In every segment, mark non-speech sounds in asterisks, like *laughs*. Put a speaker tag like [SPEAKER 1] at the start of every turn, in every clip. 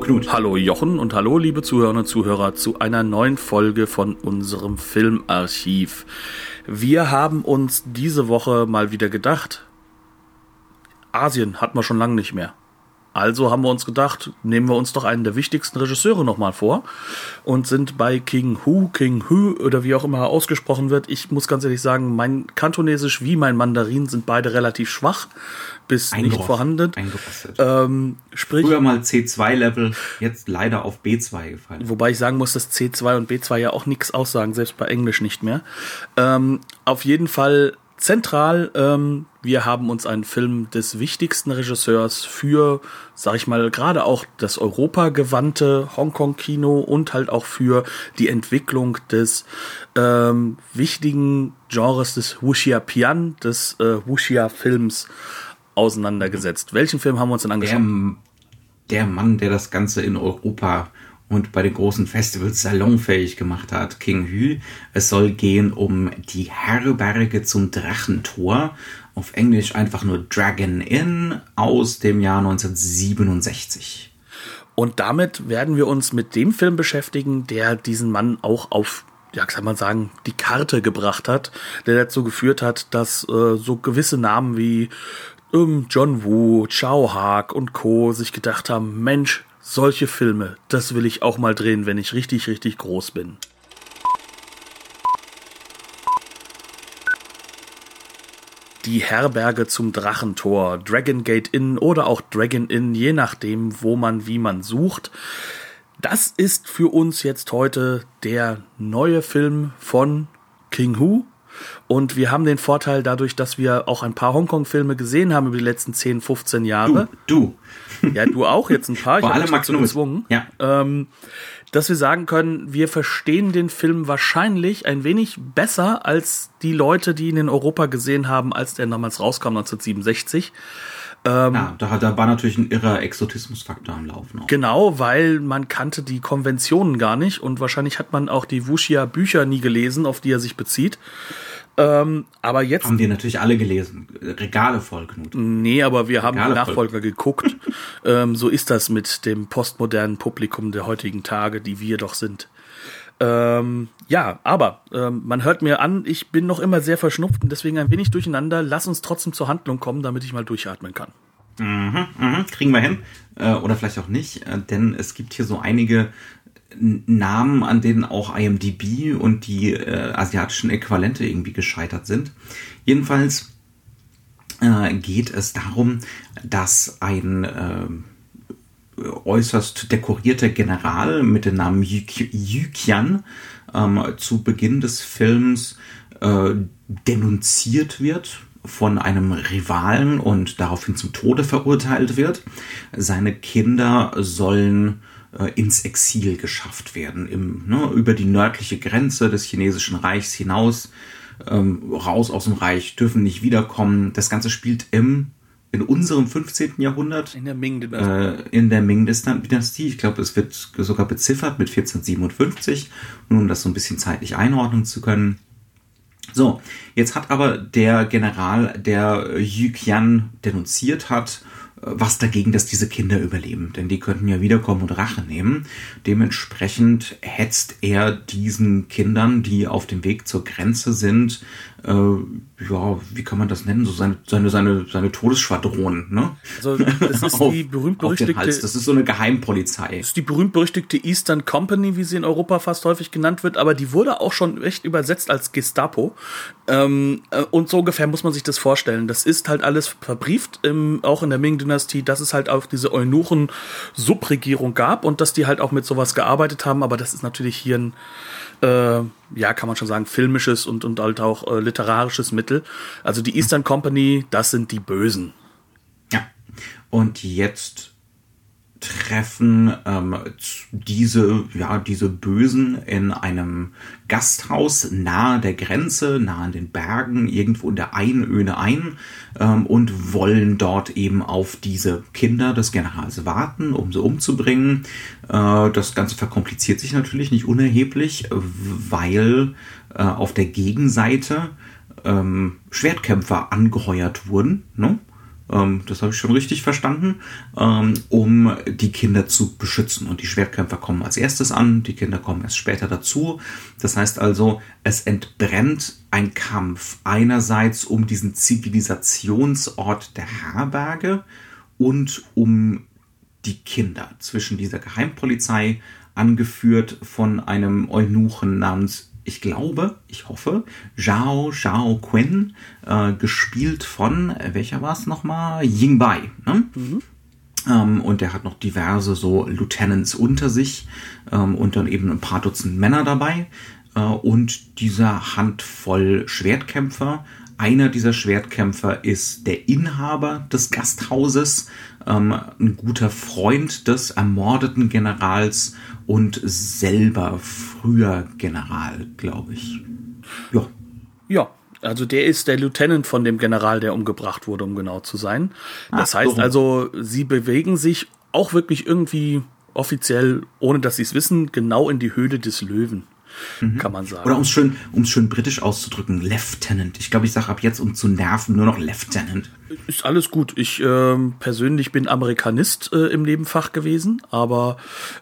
[SPEAKER 1] Knut.
[SPEAKER 2] Hallo Jochen und hallo liebe Zuhörerinnen und Zuhörer zu einer neuen Folge von unserem Filmarchiv. Wir haben uns diese Woche mal wieder gedacht, Asien hat man schon lange nicht mehr. Also haben wir uns gedacht, nehmen wir uns doch einen der wichtigsten Regisseure nochmal vor und sind bei King Hu, King Hu oder wie auch immer ausgesprochen wird. Ich muss ganz ehrlich sagen, mein Kantonesisch wie mein Mandarin sind beide relativ schwach bis nicht vorhanden.
[SPEAKER 1] Ähm, sprich, Früher mal C2-Level, jetzt leider auf B2 gefallen.
[SPEAKER 2] Wobei ich sagen muss, dass C2 und B2 ja auch nichts aussagen, selbst bei Englisch nicht mehr. Ähm, auf jeden Fall zentral. Ähm, wir haben uns einen Film des wichtigsten Regisseurs für, sag ich mal, gerade auch das europagewandte Hongkong-Kino und halt auch für die Entwicklung des ähm, wichtigen Genres des Wuxia Pian, des äh, Wuxia-Films auseinandergesetzt. Welchen Film haben wir uns denn angeschaut?
[SPEAKER 1] Der, der Mann, der das Ganze in Europa und bei den großen Festivals salonfähig gemacht hat, King Hü. Es soll gehen um die Herberge zum Drachentor, auf Englisch einfach nur Dragon Inn aus dem Jahr 1967.
[SPEAKER 2] Und damit werden wir uns mit dem Film beschäftigen, der diesen Mann auch auf ja, kann man sagen, die Karte gebracht hat, der dazu geführt hat, dass äh, so gewisse Namen wie ähm, John Woo, Chow Haag und Co. sich gedacht haben, Mensch, solche Filme, das will ich auch mal drehen, wenn ich richtig, richtig groß bin. Die Herberge zum Drachentor, Dragon Gate Inn oder auch Dragon Inn, je nachdem, wo man wie man sucht. Das ist für uns jetzt heute der neue Film von King Hu, und wir haben den Vorteil dadurch, dass wir auch ein paar Hongkong-Filme gesehen haben über die letzten 10, 15 Jahre.
[SPEAKER 1] Du,
[SPEAKER 2] du. Ja, du auch jetzt ein paar.
[SPEAKER 1] Ich habe Max gezwungen.
[SPEAKER 2] Ja. Ähm, dass wir sagen können, wir verstehen den Film wahrscheinlich ein wenig besser als die Leute, die ihn in Europa gesehen haben, als der damals rauskam, 1967.
[SPEAKER 1] Ähm, ja, da, da war natürlich ein irrer Exotismusfaktor am Laufen.
[SPEAKER 2] Auch. Genau, weil man kannte die Konventionen gar nicht und wahrscheinlich hat man auch die Wuxia-Bücher nie gelesen, auf die er sich bezieht. Ähm, aber jetzt.
[SPEAKER 1] Haben die natürlich alle gelesen. Regale voll, Knut.
[SPEAKER 2] Nee, aber wir haben Nachfolger voll. geguckt. *laughs* ähm, so ist das mit dem postmodernen Publikum der heutigen Tage, die wir doch sind. Ähm, ja, aber ähm, man hört mir an, ich bin noch immer sehr verschnupft und deswegen ein wenig durcheinander. Lass uns trotzdem zur Handlung kommen, damit ich mal durchatmen kann.
[SPEAKER 1] Mhm, mh, kriegen wir hin. Äh, oder vielleicht auch nicht, äh, denn es gibt hier so einige Namen, an denen auch IMDB und die äh, asiatischen Äquivalente irgendwie gescheitert sind. Jedenfalls äh, geht es darum, dass ein äh, äußerst dekorierter General mit dem Namen Yu Qian ähm, zu Beginn des Films äh, denunziert wird von einem Rivalen und daraufhin zum Tode verurteilt wird. Seine Kinder sollen ins Exil geschafft werden, im, ne, über die nördliche Grenze des chinesischen Reichs hinaus, ähm, raus aus dem Reich, dürfen nicht wiederkommen. Das Ganze spielt im in unserem 15. Jahrhundert.
[SPEAKER 2] In der Ming-Dynastie.
[SPEAKER 1] Äh, in der Ming-Dynastie. Ich glaube, es wird sogar beziffert mit 1457, nur um das so ein bisschen zeitlich einordnen zu können. So, jetzt hat aber der General, der Yu Qian denunziert hat, was dagegen, dass diese Kinder überleben, denn die könnten ja wiederkommen und Rache nehmen. Dementsprechend hetzt er diesen Kindern, die auf dem Weg zur Grenze sind, äh, ja, wie kann man das nennen? So seine, seine, seine, seine Todesschwadron, ne?
[SPEAKER 2] Also, das ist *laughs* auf, die berühmt-berüchtigte.
[SPEAKER 1] Das ist so eine Geheimpolizei. Das
[SPEAKER 2] ist die berühmt-berüchtigte Eastern Company, wie sie in Europa fast häufig genannt wird, aber die wurde auch schon recht übersetzt als Gestapo. Ähm, äh, und so ungefähr muss man sich das vorstellen. Das ist halt alles verbrieft, im, auch in der Ming-Dynastie, dass es halt auch diese Eunuchen-Subregierung gab und dass die halt auch mit sowas gearbeitet haben, aber das ist natürlich hier ein äh, ja, kann man schon sagen, filmisches und, und halt auch äh, literarisches Mittel. Also die Eastern Company, das sind die Bösen.
[SPEAKER 1] Ja. Und jetzt treffen ähm, diese, ja, diese Bösen in einem Gasthaus nahe der Grenze, nahe an den Bergen, irgendwo in der Einöde ein ähm, und wollen dort eben auf diese Kinder des Generals warten, um sie umzubringen. Äh, das Ganze verkompliziert sich natürlich nicht unerheblich, weil äh, auf der Gegenseite ähm, Schwertkämpfer angeheuert wurden. Ne? Ähm, das habe ich schon richtig verstanden, ähm, um die Kinder zu beschützen. Und die Schwertkämpfer kommen als erstes an, die Kinder kommen erst später dazu. Das heißt also, es entbrennt ein Kampf einerseits um diesen Zivilisationsort der Herberge und um die Kinder zwischen dieser Geheimpolizei, angeführt von einem Eunuchen namens ich glaube, ich hoffe, Zhao Zhao Qin, äh, gespielt von, äh, welcher war es nochmal? Ying Bai. Ne? Mhm. Ähm, und der hat noch diverse so Lieutenants unter sich ähm, und dann eben ein paar Dutzend Männer dabei. Äh, und dieser Handvoll Schwertkämpfer. Einer dieser Schwertkämpfer ist der Inhaber des Gasthauses, ähm, ein guter Freund des ermordeten Generals und selber früher General, glaube ich.
[SPEAKER 2] Ja. Ja, also der ist der Lieutenant von dem General, der umgebracht wurde, um genau zu sein. Das Ach, heißt so. also, sie bewegen sich auch wirklich irgendwie offiziell, ohne dass sie es wissen, genau in die Höhle des Löwen mhm. kann man sagen.
[SPEAKER 1] Oder um es schön, um's schön britisch auszudrücken, Lieutenant. Ich glaube, ich sage ab jetzt, um zu nerven, nur noch Lieutenant.
[SPEAKER 2] Ist alles gut. Ich äh, persönlich bin Amerikanist äh, im Nebenfach gewesen, aber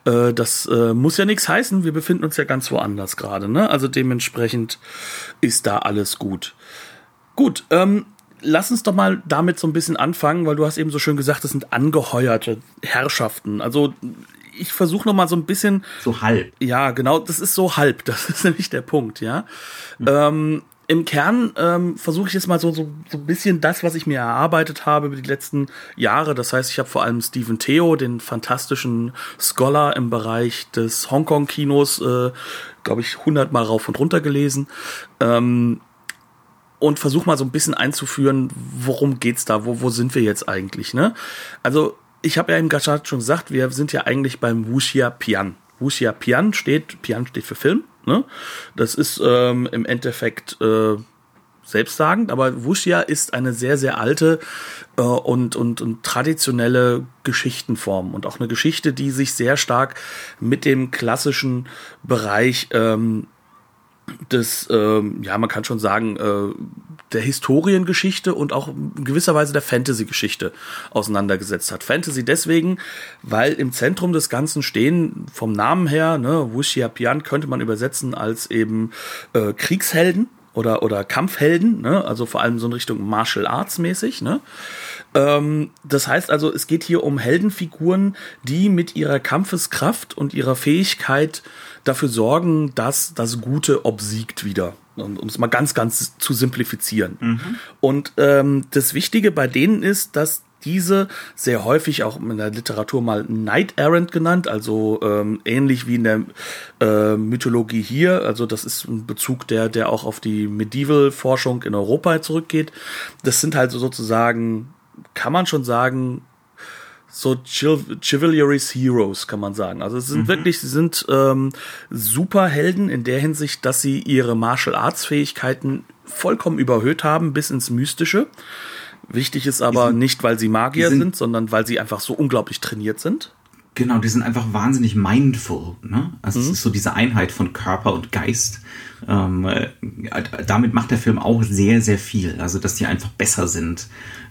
[SPEAKER 2] äh, das äh, muss ja nichts heißen. Wir befinden uns ja ganz woanders gerade. Ne? Also dementsprechend ist da alles gut. Gut, ähm, lass uns doch mal damit so ein bisschen anfangen, weil du hast eben so schön gesagt, das sind angeheuerte Herrschaften. Also ich versuche noch mal so ein bisschen.
[SPEAKER 1] So halb.
[SPEAKER 2] Ja, genau, das ist so halb. *laughs* Das ist nämlich der Punkt, ja. Mhm. Ähm, Im Kern ähm, versuche ich jetzt mal so, so, so ein bisschen das, was ich mir erarbeitet habe über die letzten Jahre. Das heißt, ich habe vor allem Stephen Theo, den fantastischen Scholar im Bereich des Hongkong-Kinos, äh, glaube ich, hundertmal rauf und runter gelesen. Ähm, und versuche mal so ein bisschen einzuführen, worum geht's da, wo, wo sind wir jetzt eigentlich, ne? Also ich habe ja im Gachat schon gesagt, wir sind ja eigentlich beim Wuxia Pian. Wuxia Pian steht, Pian steht für Film. Ne? Das ist ähm, im Endeffekt äh, selbstsagend, aber Wuxia ist eine sehr, sehr alte äh, und, und, und traditionelle Geschichtenform und auch eine Geschichte, die sich sehr stark mit dem klassischen Bereich ähm, des, ähm, ja, man kann schon sagen, äh, der Historiengeschichte und auch in gewisser Weise der Fantasy-Geschichte auseinandergesetzt hat. Fantasy deswegen, weil im Zentrum des Ganzen stehen, vom Namen her, ne, Wuxia Pian könnte man übersetzen als eben äh, Kriegshelden oder, oder Kampfhelden, ne? also vor allem so in Richtung Martial Arts mäßig. Ne? Ähm, das heißt also, es geht hier um Heldenfiguren, die mit ihrer Kampfeskraft und ihrer Fähigkeit dafür sorgen, dass das Gute obsiegt wieder. Um es mal ganz, ganz zu simplifizieren. Mhm. Und ähm, das Wichtige bei denen ist, dass diese sehr häufig auch in der Literatur mal Knight Errant genannt, also ähm, ähnlich wie in der äh, Mythologie hier. Also das ist ein Bezug, der, der auch auf die Medieval-Forschung in Europa zurückgeht. Das sind halt sozusagen, kann man schon sagen, so Chivalry's Heroes, kann man sagen. Also es sind mhm. wirklich, sie sind ähm, Superhelden in der Hinsicht, dass sie ihre Martial Arts Fähigkeiten vollkommen überhöht haben bis ins Mystische. Wichtig ist aber sind, nicht, weil sie Magier sind, sind, sondern weil sie einfach so unglaublich trainiert sind.
[SPEAKER 1] Genau, die sind einfach wahnsinnig mindful. Ne? Also mhm. es ist so diese Einheit von Körper und Geist. Ähm, äh, damit macht der Film auch sehr, sehr viel. Also dass die einfach besser sind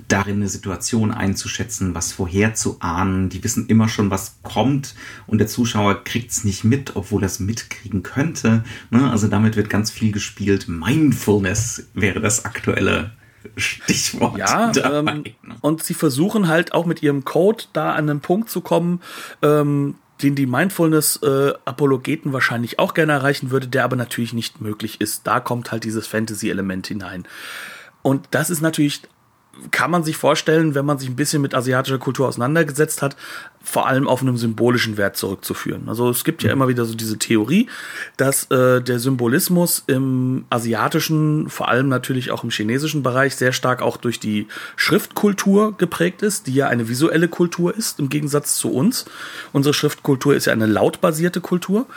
[SPEAKER 1] darin eine Situation einzuschätzen, was vorher zu ahnen. Die wissen immer schon, was kommt und der Zuschauer kriegt es nicht mit, obwohl er es mitkriegen könnte. Ne? Also damit wird ganz viel gespielt. Mindfulness wäre das aktuelle Stichwort.
[SPEAKER 2] Ja, ähm, ne? und sie versuchen halt auch mit ihrem Code da an einen Punkt zu kommen, ähm, den die Mindfulness-Apologeten äh, wahrscheinlich auch gerne erreichen würde, der aber natürlich nicht möglich ist. Da kommt halt dieses Fantasy-Element hinein. Und das ist natürlich kann man sich vorstellen, wenn man sich ein bisschen mit asiatischer Kultur auseinandergesetzt hat, vor allem auf einem symbolischen Wert zurückzuführen. Also es gibt ja immer wieder so diese Theorie, dass äh, der Symbolismus im asiatischen, vor allem natürlich auch im chinesischen Bereich sehr stark auch durch die Schriftkultur geprägt ist, die ja eine visuelle Kultur ist im Gegensatz zu uns. Unsere Schriftkultur ist ja eine lautbasierte Kultur.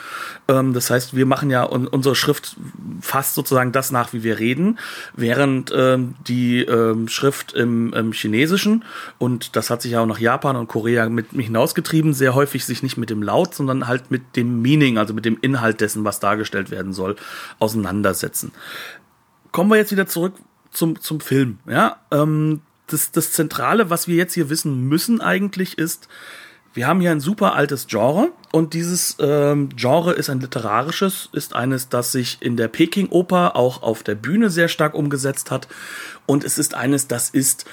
[SPEAKER 2] Ähm, das heißt, wir machen ja un unsere Schrift fast sozusagen das nach, wie wir reden, während ähm, die ähm, Schrift im, im Chinesischen und das hat sich ja auch nach Japan und Korea mit hinaus hinausgetrieben, sehr häufig sich nicht mit dem Laut, sondern halt mit dem Meaning, also mit dem Inhalt dessen, was dargestellt werden soll, auseinandersetzen. Kommen wir jetzt wieder zurück zum, zum Film. Ja, ähm, das, das Zentrale, was wir jetzt hier wissen müssen eigentlich ist, wir haben hier ein super altes Genre und dieses ähm, Genre ist ein literarisches, ist eines, das sich in der Peking-Oper auch auf der Bühne sehr stark umgesetzt hat. Und es ist eines, das ist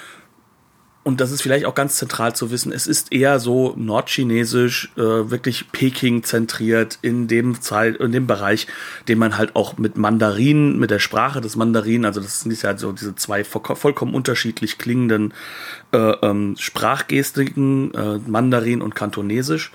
[SPEAKER 2] und das ist vielleicht auch ganz zentral zu wissen, es ist eher so nordchinesisch, äh, wirklich Peking zentriert in dem Zeit, in dem Bereich, den man halt auch mit Mandarin, mit der Sprache des Mandarin, also das sind ja so diese zwei vollkommen unterschiedlich klingenden ähm, Sprachgestiken, äh, Mandarin und Kantonesisch,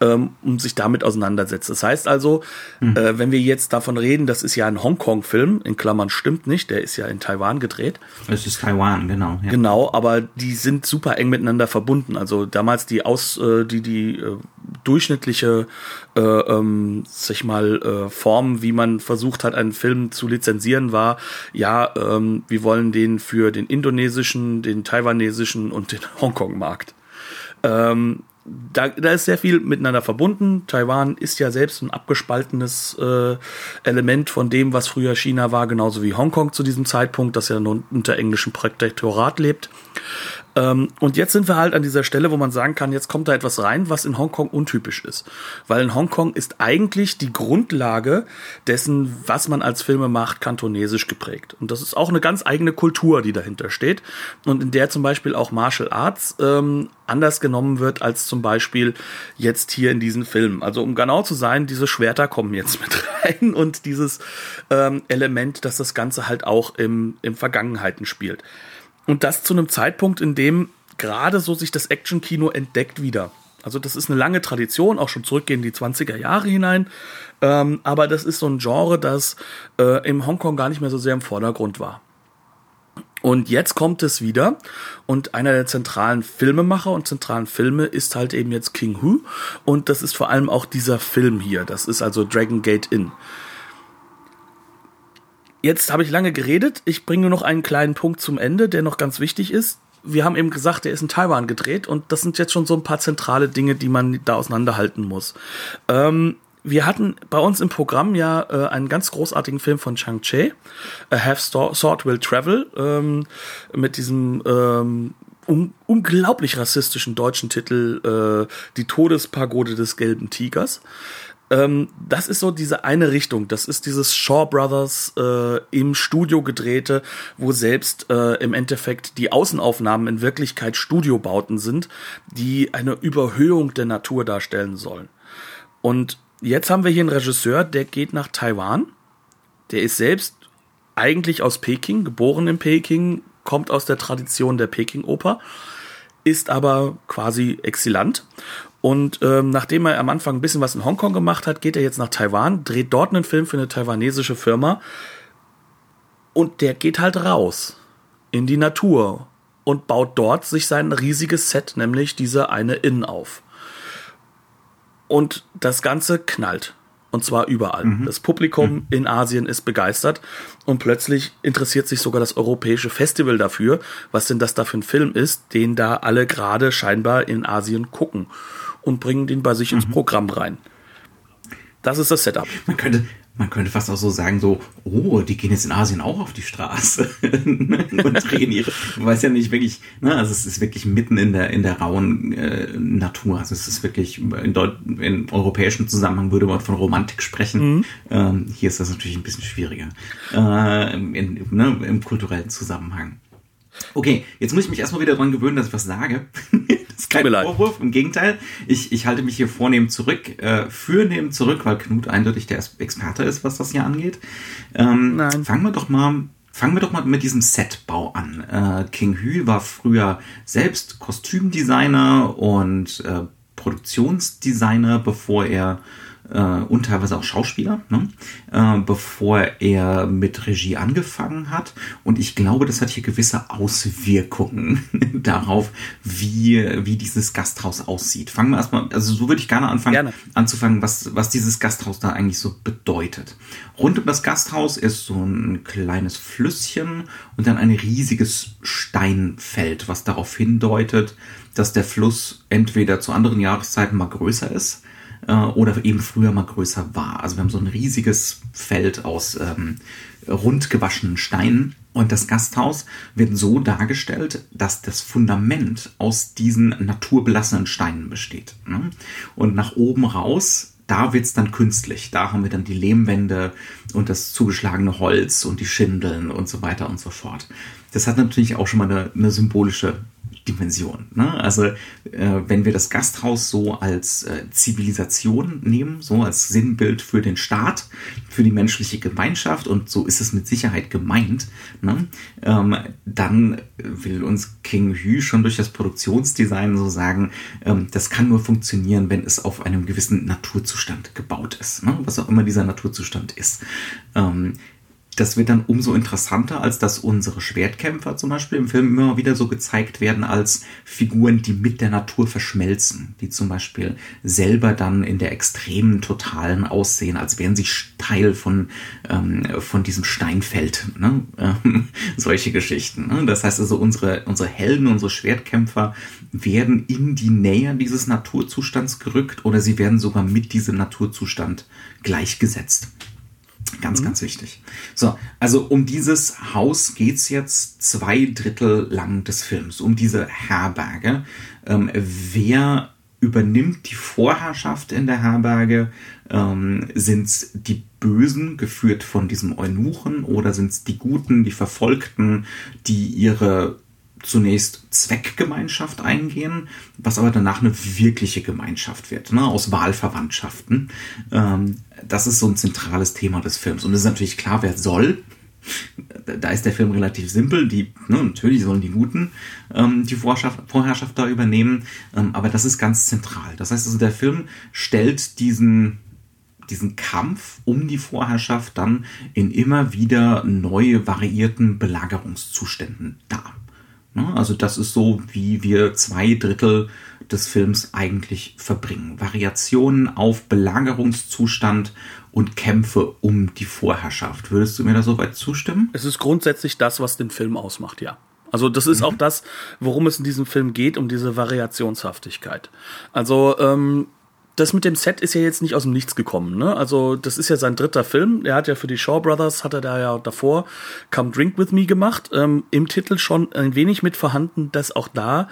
[SPEAKER 2] ähm, um sich damit auseinandersetzt. Das heißt also, mhm. äh, wenn wir jetzt davon reden, das ist ja ein Hongkong-Film, in Klammern stimmt nicht, der ist ja in Taiwan gedreht.
[SPEAKER 1] Es ist Taiwan, genau.
[SPEAKER 2] Ja. Genau, aber die sind super eng miteinander verbunden. Also damals die aus, äh, die die äh, durchschnittliche, äh, ähm, sag ich mal, äh, Form, wie man versucht hat, einen Film zu lizenzieren, war, ja, ähm, wir wollen den für den indonesischen, den taiwanesischen und den *laughs* Hongkong-Markt. Ähm, da, da ist sehr viel miteinander verbunden. Taiwan ist ja selbst ein abgespaltenes äh, Element von dem, was früher China war, genauso wie Hongkong zu diesem Zeitpunkt, das ja nun unter englischem Protektorat lebt. Ähm, und jetzt sind wir halt an dieser Stelle, wo man sagen kann, jetzt kommt da etwas rein, was in Hongkong untypisch ist. Weil in Hongkong ist eigentlich die Grundlage dessen, was man als Filme macht, kantonesisch geprägt. Und das ist auch eine ganz eigene Kultur, die dahinter steht. Und in der zum Beispiel auch Martial Arts ähm, anders genommen wird als zum Beispiel jetzt hier in diesen Filmen. Also um genau zu sein, diese Schwerter kommen jetzt mit *laughs* rein und dieses ähm, Element, dass das Ganze halt auch im, im Vergangenheiten spielt. Und das zu einem Zeitpunkt, in dem gerade so sich das Action-Kino entdeckt wieder. Also das ist eine lange Tradition, auch schon zurückgehen in die 20er Jahre hinein. Ähm, aber das ist so ein Genre, das äh, im Hongkong gar nicht mehr so sehr im Vordergrund war. Und jetzt kommt es wieder und einer der zentralen Filmemacher und zentralen Filme ist halt eben jetzt King Hu und das ist vor allem auch dieser Film hier. Das ist also Dragon Gate Inn. Jetzt habe ich lange geredet. Ich bringe nur noch einen kleinen Punkt zum Ende, der noch ganz wichtig ist. Wir haben eben gesagt, der ist in Taiwan gedreht und das sind jetzt schon so ein paar zentrale Dinge, die man da auseinanderhalten muss. Ähm, wir hatten bei uns im Programm ja äh, einen ganz großartigen Film von Chang Che, A Half Sword Will Travel, ähm, mit diesem ähm, un unglaublich rassistischen deutschen Titel äh, Die Todespagode des gelben Tigers. Ähm, das ist so diese eine Richtung. Das ist dieses Shaw Brothers äh, im Studio gedrehte, wo selbst äh, im Endeffekt die Außenaufnahmen in Wirklichkeit Studiobauten sind, die eine Überhöhung der Natur darstellen sollen. Und jetzt haben wir hier einen Regisseur, der geht nach Taiwan. Der ist selbst eigentlich aus Peking, geboren in Peking, kommt aus der Tradition der Peking-Oper, ist aber quasi exilant und ähm, nachdem er am Anfang ein bisschen was in Hongkong gemacht hat, geht er jetzt nach Taiwan, dreht dort einen Film für eine taiwanesische Firma. Und der geht halt raus in die Natur und baut dort sich sein riesiges Set, nämlich diese eine Inn auf. Und das Ganze knallt. Und zwar überall. Mhm. Das Publikum mhm. in Asien ist begeistert und plötzlich interessiert sich sogar das europäische Festival dafür, was denn das da für ein Film ist, den da alle gerade scheinbar in Asien gucken und bringen den bei sich ins mhm. Programm rein. Das ist das Setup.
[SPEAKER 1] Man könnte, man könnte fast auch so sagen, so, oh, die gehen jetzt in Asien auch auf die Straße *laughs* und drehen ihre, man weiß ja nicht wirklich, ne, also es ist wirklich mitten in der, in der rauen äh, Natur, also es ist wirklich, in, Deut in europäischen Zusammenhang würde man von Romantik sprechen, mhm. ähm, hier ist das natürlich ein bisschen schwieriger, äh, in, ne, im kulturellen Zusammenhang. Okay, jetzt muss ich mich erstmal wieder dran gewöhnen, dass ich was sage. Das ist kein Vorwurf, im Gegenteil. Ich, ich halte mich hier vornehm zurück, äh, fürnehm zurück, weil Knut eindeutig der Experte ist, was das hier angeht. Ähm, Nein. Fangen wir doch mal Fangen wir doch mal mit diesem Setbau an. Äh, King Hü war früher selbst Kostümdesigner und äh, Produktionsdesigner, bevor er und teilweise auch Schauspieler, ne? äh, bevor er mit Regie angefangen hat. Und ich glaube, das hat hier gewisse Auswirkungen *laughs* darauf, wie, wie dieses Gasthaus aussieht. Fangen wir erstmal, also so würde ich gerne anfangen, gerne. anzufangen, was, was dieses Gasthaus da eigentlich so bedeutet. Rund um das Gasthaus ist so ein kleines Flüsschen und dann ein riesiges Steinfeld, was darauf hindeutet, dass der Fluss entweder zu anderen Jahreszeiten mal größer ist äh, oder eben früher mal größer war. Also wir haben so ein riesiges Feld aus ähm, rund gewaschenen Steinen. Und das Gasthaus wird so dargestellt, dass das Fundament aus diesen naturbelassenen Steinen besteht. Ne? Und nach oben raus, da wird's dann künstlich. Da haben wir dann die Lehmwände und das zugeschlagene Holz und die Schindeln und so weiter und so fort. Das hat natürlich auch schon mal eine, eine symbolische Dimension. Ne? Also äh, wenn wir das Gasthaus so als äh, Zivilisation nehmen, so als Sinnbild für den Staat, für die menschliche Gemeinschaft und so ist es mit Sicherheit gemeint, ne? ähm, dann will uns King Hü schon durch das Produktionsdesign so sagen, ähm, das kann nur funktionieren, wenn es auf einem gewissen Naturzustand gebaut ist, ne? was auch immer dieser Naturzustand ist. Ähm, das wird dann umso interessanter, als dass unsere Schwertkämpfer zum Beispiel im Film immer wieder so gezeigt werden als Figuren, die mit der Natur verschmelzen, die zum Beispiel selber dann in der extremen Totalen aussehen, als wären sie Teil von, ähm, von diesem Steinfeld. Ne? *laughs* Ähm, solche Geschichten. Ne? Das heißt also, unsere, unsere Helden, unsere Schwertkämpfer werden in die Nähe dieses Naturzustands gerückt oder sie werden sogar mit diesem Naturzustand gleichgesetzt. Ganz, mhm. ganz wichtig. So, also um dieses Haus geht's jetzt zwei Drittel lang des Films, um diese Herberge. Ähm, wer übernimmt die Vorherrschaft in der Herberge? Ähm, sind's die Bösen, geführt von diesem Eunuchen, oder sind's die Guten, die Verfolgten, die ihre zunächst Zweckgemeinschaft eingehen, was aber danach eine wirkliche Gemeinschaft wird, ne, aus Wahlverwandtschaften. Ähm, das ist so ein zentrales Thema des Films. Und es ist natürlich klar, wer soll. Da ist der Film relativ simpel. Die, ne, natürlich sollen die Guten ähm, die Vorherrschaft, da übernehmen, ähm, aber das ist ganz zentral. Das heißt also, der Film stellt diesen diesen Kampf um die Vorherrschaft dann in immer wieder neu variierten Belagerungszuständen dar. Ne? Also das ist so, wie wir zwei Drittel des Films eigentlich verbringen. Variationen auf Belagerungszustand und Kämpfe um die Vorherrschaft. Würdest du mir da soweit zustimmen?
[SPEAKER 2] Es ist grundsätzlich das, was den Film ausmacht, ja. Also das ist mhm. auch das, worum es in diesem Film geht, um diese Variationshaftigkeit. Also ähm, das mit dem Set ist ja jetzt nicht aus dem Nichts gekommen. Ne? Also das ist ja sein dritter Film. Er hat ja für die Shaw Brothers, hat er da ja davor Come Drink With Me gemacht. Ähm, Im Titel schon ein wenig mit vorhanden, dass auch da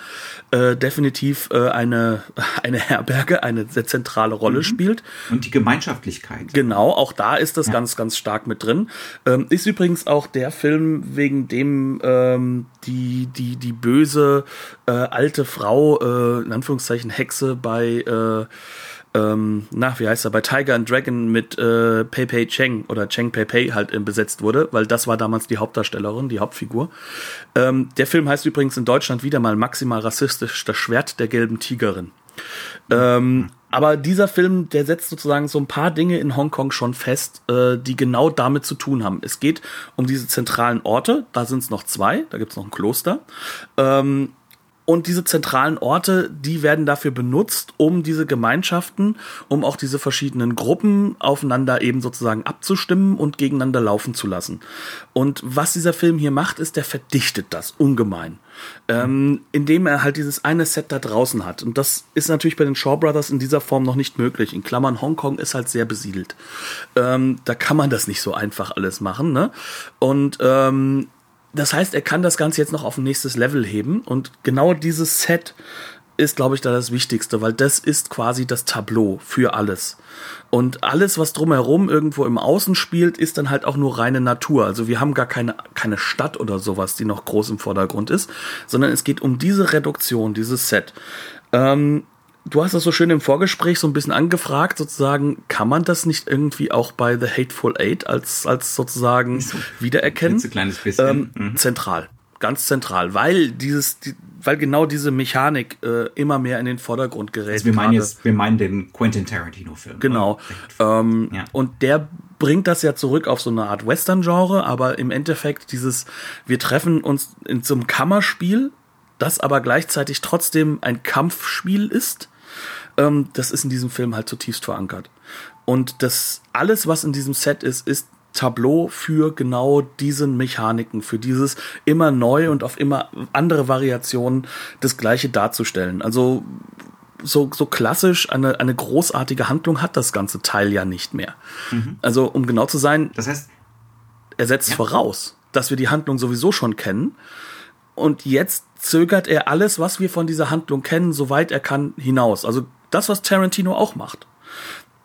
[SPEAKER 2] äh, definitiv äh, eine, *laughs* eine Herberge eine sehr zentrale Rolle mhm. spielt.
[SPEAKER 1] Und die Gemeinschaftlichkeit.
[SPEAKER 2] Genau, auch da ist das ja. ganz, ganz stark mit drin. Ähm, ist übrigens auch der Film, wegen dem ähm, die, die, die böse äh, alte Frau, äh, in Anführungszeichen Hexe bei äh, ähm, na, wie heißt er, bei Tiger and Dragon mit äh, Pei Pei Cheng oder Cheng Pei Pei halt äh, besetzt wurde, weil das war damals die Hauptdarstellerin, die Hauptfigur. Ähm, der Film heißt übrigens in Deutschland wieder mal maximal rassistisch, das Schwert der gelben Tigerin. Ähm, aber dieser Film, der setzt sozusagen so ein paar Dinge in Hongkong schon fest, äh, die genau damit zu tun haben. Es geht um diese zentralen Orte, da sind es noch zwei, da gibt es noch ein Kloster. Ähm, und diese zentralen Orte, die werden dafür benutzt, um diese Gemeinschaften, um auch diese verschiedenen Gruppen aufeinander eben sozusagen abzustimmen und gegeneinander laufen zu lassen. Und was dieser Film hier macht, ist, der verdichtet das ungemein. Ähm, indem er halt dieses eine Set da draußen hat. Und das ist natürlich bei den Shaw Brothers in dieser Form noch nicht möglich. In Klammern, Hongkong ist halt sehr besiedelt. Ähm, da kann man das nicht so einfach alles machen. Ne? Und ähm, das heißt, er kann das Ganze jetzt noch auf ein nächstes Level heben und genau dieses Set ist, glaube ich, da das Wichtigste, weil das ist quasi das Tableau für alles. Und alles, was drumherum irgendwo im Außen spielt, ist dann halt auch nur reine Natur. Also wir haben gar keine, keine Stadt oder sowas, die noch groß im Vordergrund ist, sondern es geht um diese Reduktion, dieses Set. Ähm, du hast das so schön im Vorgespräch so ein bisschen angefragt, sozusagen, kann man das nicht irgendwie auch bei The Hateful Eight als, als sozusagen so, wiedererkennen?
[SPEAKER 1] Ein kleines bisschen.
[SPEAKER 2] Ähm, mhm. Zentral. Ganz zentral, weil dieses, die, weil genau diese Mechanik äh, immer mehr in den Vordergrund gerät. Also
[SPEAKER 1] wir meinen jetzt, wir meinen den Quentin Tarantino-Film.
[SPEAKER 2] Genau. Ähm, ja. Und der bringt das ja zurück auf so eine Art Western-Genre, aber im Endeffekt dieses, wir treffen uns in so einem Kammerspiel, das aber gleichzeitig trotzdem ein Kampfspiel ist ähm, das ist in diesem Film halt zutiefst verankert. Und das alles, was in diesem Set ist, ist Tableau für genau diesen Mechaniken, für dieses immer neu und auf immer andere Variationen das Gleiche darzustellen. Also so, so klassisch eine, eine großartige Handlung hat das ganze Teil ja nicht mehr. Mhm. Also, um genau zu sein,
[SPEAKER 1] das heißt,
[SPEAKER 2] er setzt ja. voraus, dass wir die Handlung sowieso schon kennen. Und jetzt zögert er alles, was wir von dieser Handlung kennen, soweit er kann, hinaus. Also das, was Tarantino auch macht.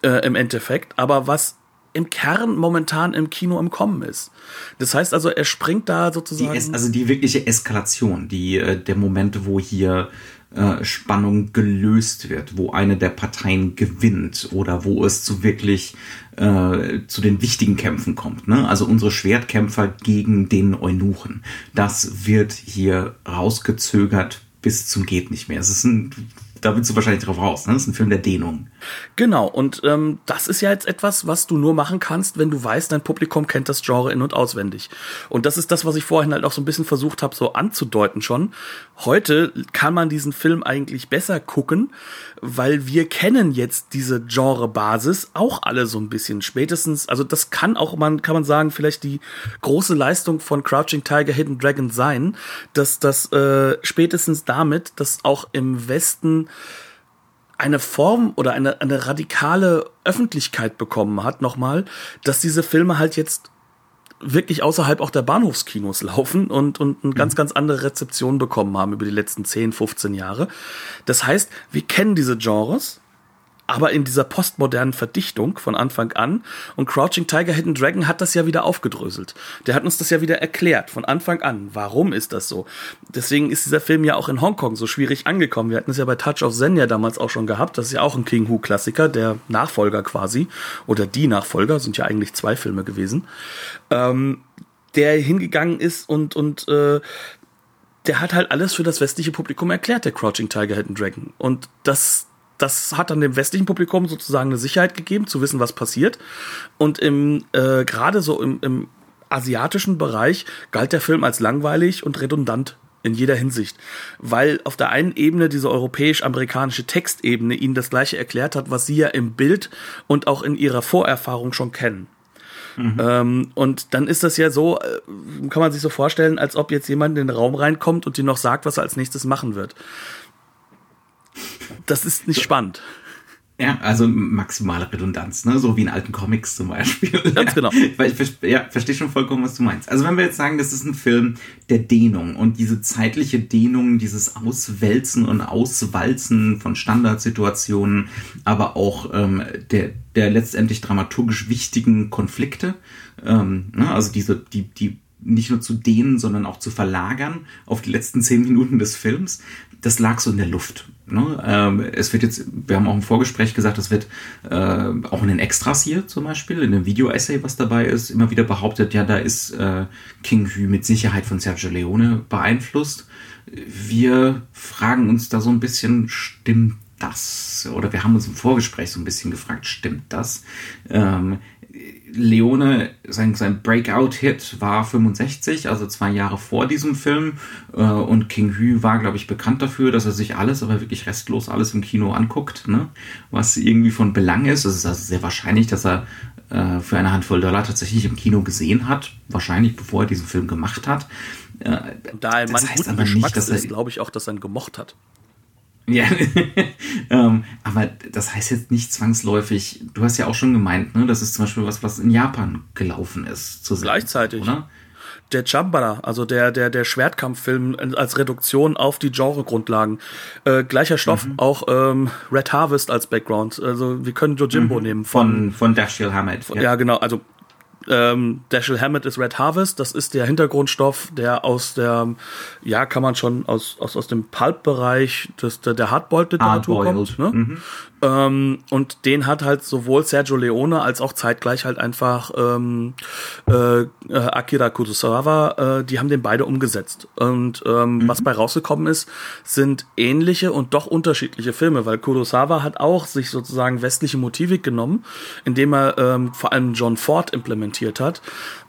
[SPEAKER 2] Äh, Im Endeffekt. Aber was im Kern momentan im Kino im Kommen ist. Das heißt also, er springt da sozusagen.
[SPEAKER 1] Die also die wirkliche Eskalation, die, äh, der Momente, wo hier äh, Spannung gelöst wird, wo eine der Parteien gewinnt oder wo es zu wirklich äh, zu den wichtigen Kämpfen kommt. Ne? Also unsere Schwertkämpfer gegen den Eunuchen. Das wird hier rausgezögert bis zum geht nicht mehr. Es ist ein da willst du wahrscheinlich drauf raus. Ne? Das ist ein Film der Dehnung.
[SPEAKER 2] Genau, und ähm, das ist ja jetzt etwas, was du nur machen kannst, wenn du weißt, dein Publikum kennt das Genre in- und auswendig. Und das ist das, was ich vorhin halt auch so ein bisschen versucht habe, so anzudeuten schon. Heute kann man diesen Film eigentlich besser gucken, weil wir kennen jetzt diese Genre-Basis auch alle so ein bisschen. Spätestens, also das kann auch man, kann man sagen, vielleicht die große Leistung von Crouching Tiger, Hidden Dragon sein, dass das äh, spätestens damit, dass auch im Westen eine Form oder eine, eine radikale Öffentlichkeit bekommen hat, nochmal, dass diese Filme halt jetzt wirklich außerhalb auch der Bahnhofskinos laufen und, und eine ganz, mhm. ganz andere Rezeption bekommen haben über die letzten 10, 15 Jahre. Das heißt, wir kennen diese Genres, aber in dieser postmodernen Verdichtung von Anfang an. Und Crouching Tiger, Hidden Dragon hat das ja wieder aufgedröselt. Der hat uns das ja wieder erklärt von Anfang an. Warum ist das so? Deswegen ist dieser Film ja auch in Hongkong so schwierig angekommen. Wir hatten es ja bei Touch of Zen ja damals auch schon gehabt. Das ist ja auch ein King Hu-Klassiker, der Nachfolger quasi. Oder die Nachfolger, sind ja eigentlich zwei Filme gewesen. Ähm, der hingegangen ist und, und äh, der hat halt alles für das westliche Publikum erklärt, der Crouching Tiger, Hidden Dragon. Und das das hat dann dem westlichen Publikum sozusagen eine Sicherheit gegeben, zu wissen, was passiert. Und im äh, gerade so im, im asiatischen Bereich galt der Film als langweilig und redundant in jeder Hinsicht, weil auf der einen Ebene diese europäisch-amerikanische Textebene ihnen das gleiche erklärt hat, was sie ja im Bild und auch in ihrer Vorerfahrung schon kennen. Mhm. Ähm, und dann ist das ja so, äh, kann man sich so vorstellen, als ob jetzt jemand in den Raum reinkommt und dir noch sagt, was er als nächstes machen wird das ist nicht spannend.
[SPEAKER 1] Ja, also maximale Redundanz, ne? so wie in alten Comics zum Beispiel. *laughs*
[SPEAKER 2] Ganz genau. *laughs*
[SPEAKER 1] Weil ich ja, verstehe schon vollkommen, was du meinst. Also wenn wir jetzt sagen, das ist ein Film der Dehnung und diese zeitliche Dehnung, dieses Auswälzen und Auswalzen von Standardsituationen, aber auch ähm, der, der letztendlich dramaturgisch wichtigen Konflikte, ähm, ne? also diese, die, die nicht nur zu dehnen, sondern auch zu verlagern auf die letzten zehn Minuten des Films, das lag so in der Luft. Ne? Ähm, es wird jetzt, wir haben auch im Vorgespräch gesagt, es wird äh, auch in den Extras hier zum Beispiel, in dem Video-Essay, was dabei ist, immer wieder behauptet, ja, da ist äh, King Hu mit Sicherheit von Sergio Leone beeinflusst. Wir fragen uns da so ein bisschen, stimmt das? Oder wir haben uns im Vorgespräch so ein bisschen gefragt, stimmt das? Ähm, Leone, sein, sein Breakout-Hit war 65, also zwei Jahre vor diesem Film. Äh, und King Hu war, glaube ich, bekannt dafür, dass er sich alles, aber wirklich restlos alles im Kino anguckt, ne? was irgendwie von Belang ist. Es ist also sehr wahrscheinlich, dass er äh, für eine Handvoll Dollar tatsächlich im Kino gesehen hat. Wahrscheinlich, bevor er diesen Film gemacht hat.
[SPEAKER 2] Äh, da er Mann guten Geschmacks ist, glaube ich auch, dass er ihn gemocht hat.
[SPEAKER 1] Ja, *laughs* ähm, aber das heißt jetzt nicht zwangsläufig, du hast ja auch schon gemeint, ne, das ist zum Beispiel was, was in Japan gelaufen ist.
[SPEAKER 2] Zu Gleichzeitig. Oder? Der Chambara, also der, der, der Schwertkampffilm als Reduktion auf die Genregrundlagen. Äh, gleicher Stoff, mhm. auch ähm, Red Harvest als Background. Also wir können Jojimbo mhm. nehmen.
[SPEAKER 1] Von, von, von Dashiell Hammett.
[SPEAKER 2] Ja. ja, genau. Also ähm, Dashiell Hammett ist Red Harvest, das ist der Hintergrundstoff, der aus der, ja, kann man schon aus, aus, aus dem Pulp-Bereich der, der Hardboiled-Literatur kommt. Ne? Mhm. Ähm, und den hat halt sowohl Sergio Leone als auch zeitgleich halt einfach ähm, äh, äh Akira Kurosawa, äh, die haben den beide umgesetzt. Und ähm, mhm. was bei rausgekommen ist, sind ähnliche und doch unterschiedliche Filme, weil Kurosawa hat auch sich sozusagen westliche Motivik genommen, indem er ähm, vor allem John Ford implementiert hat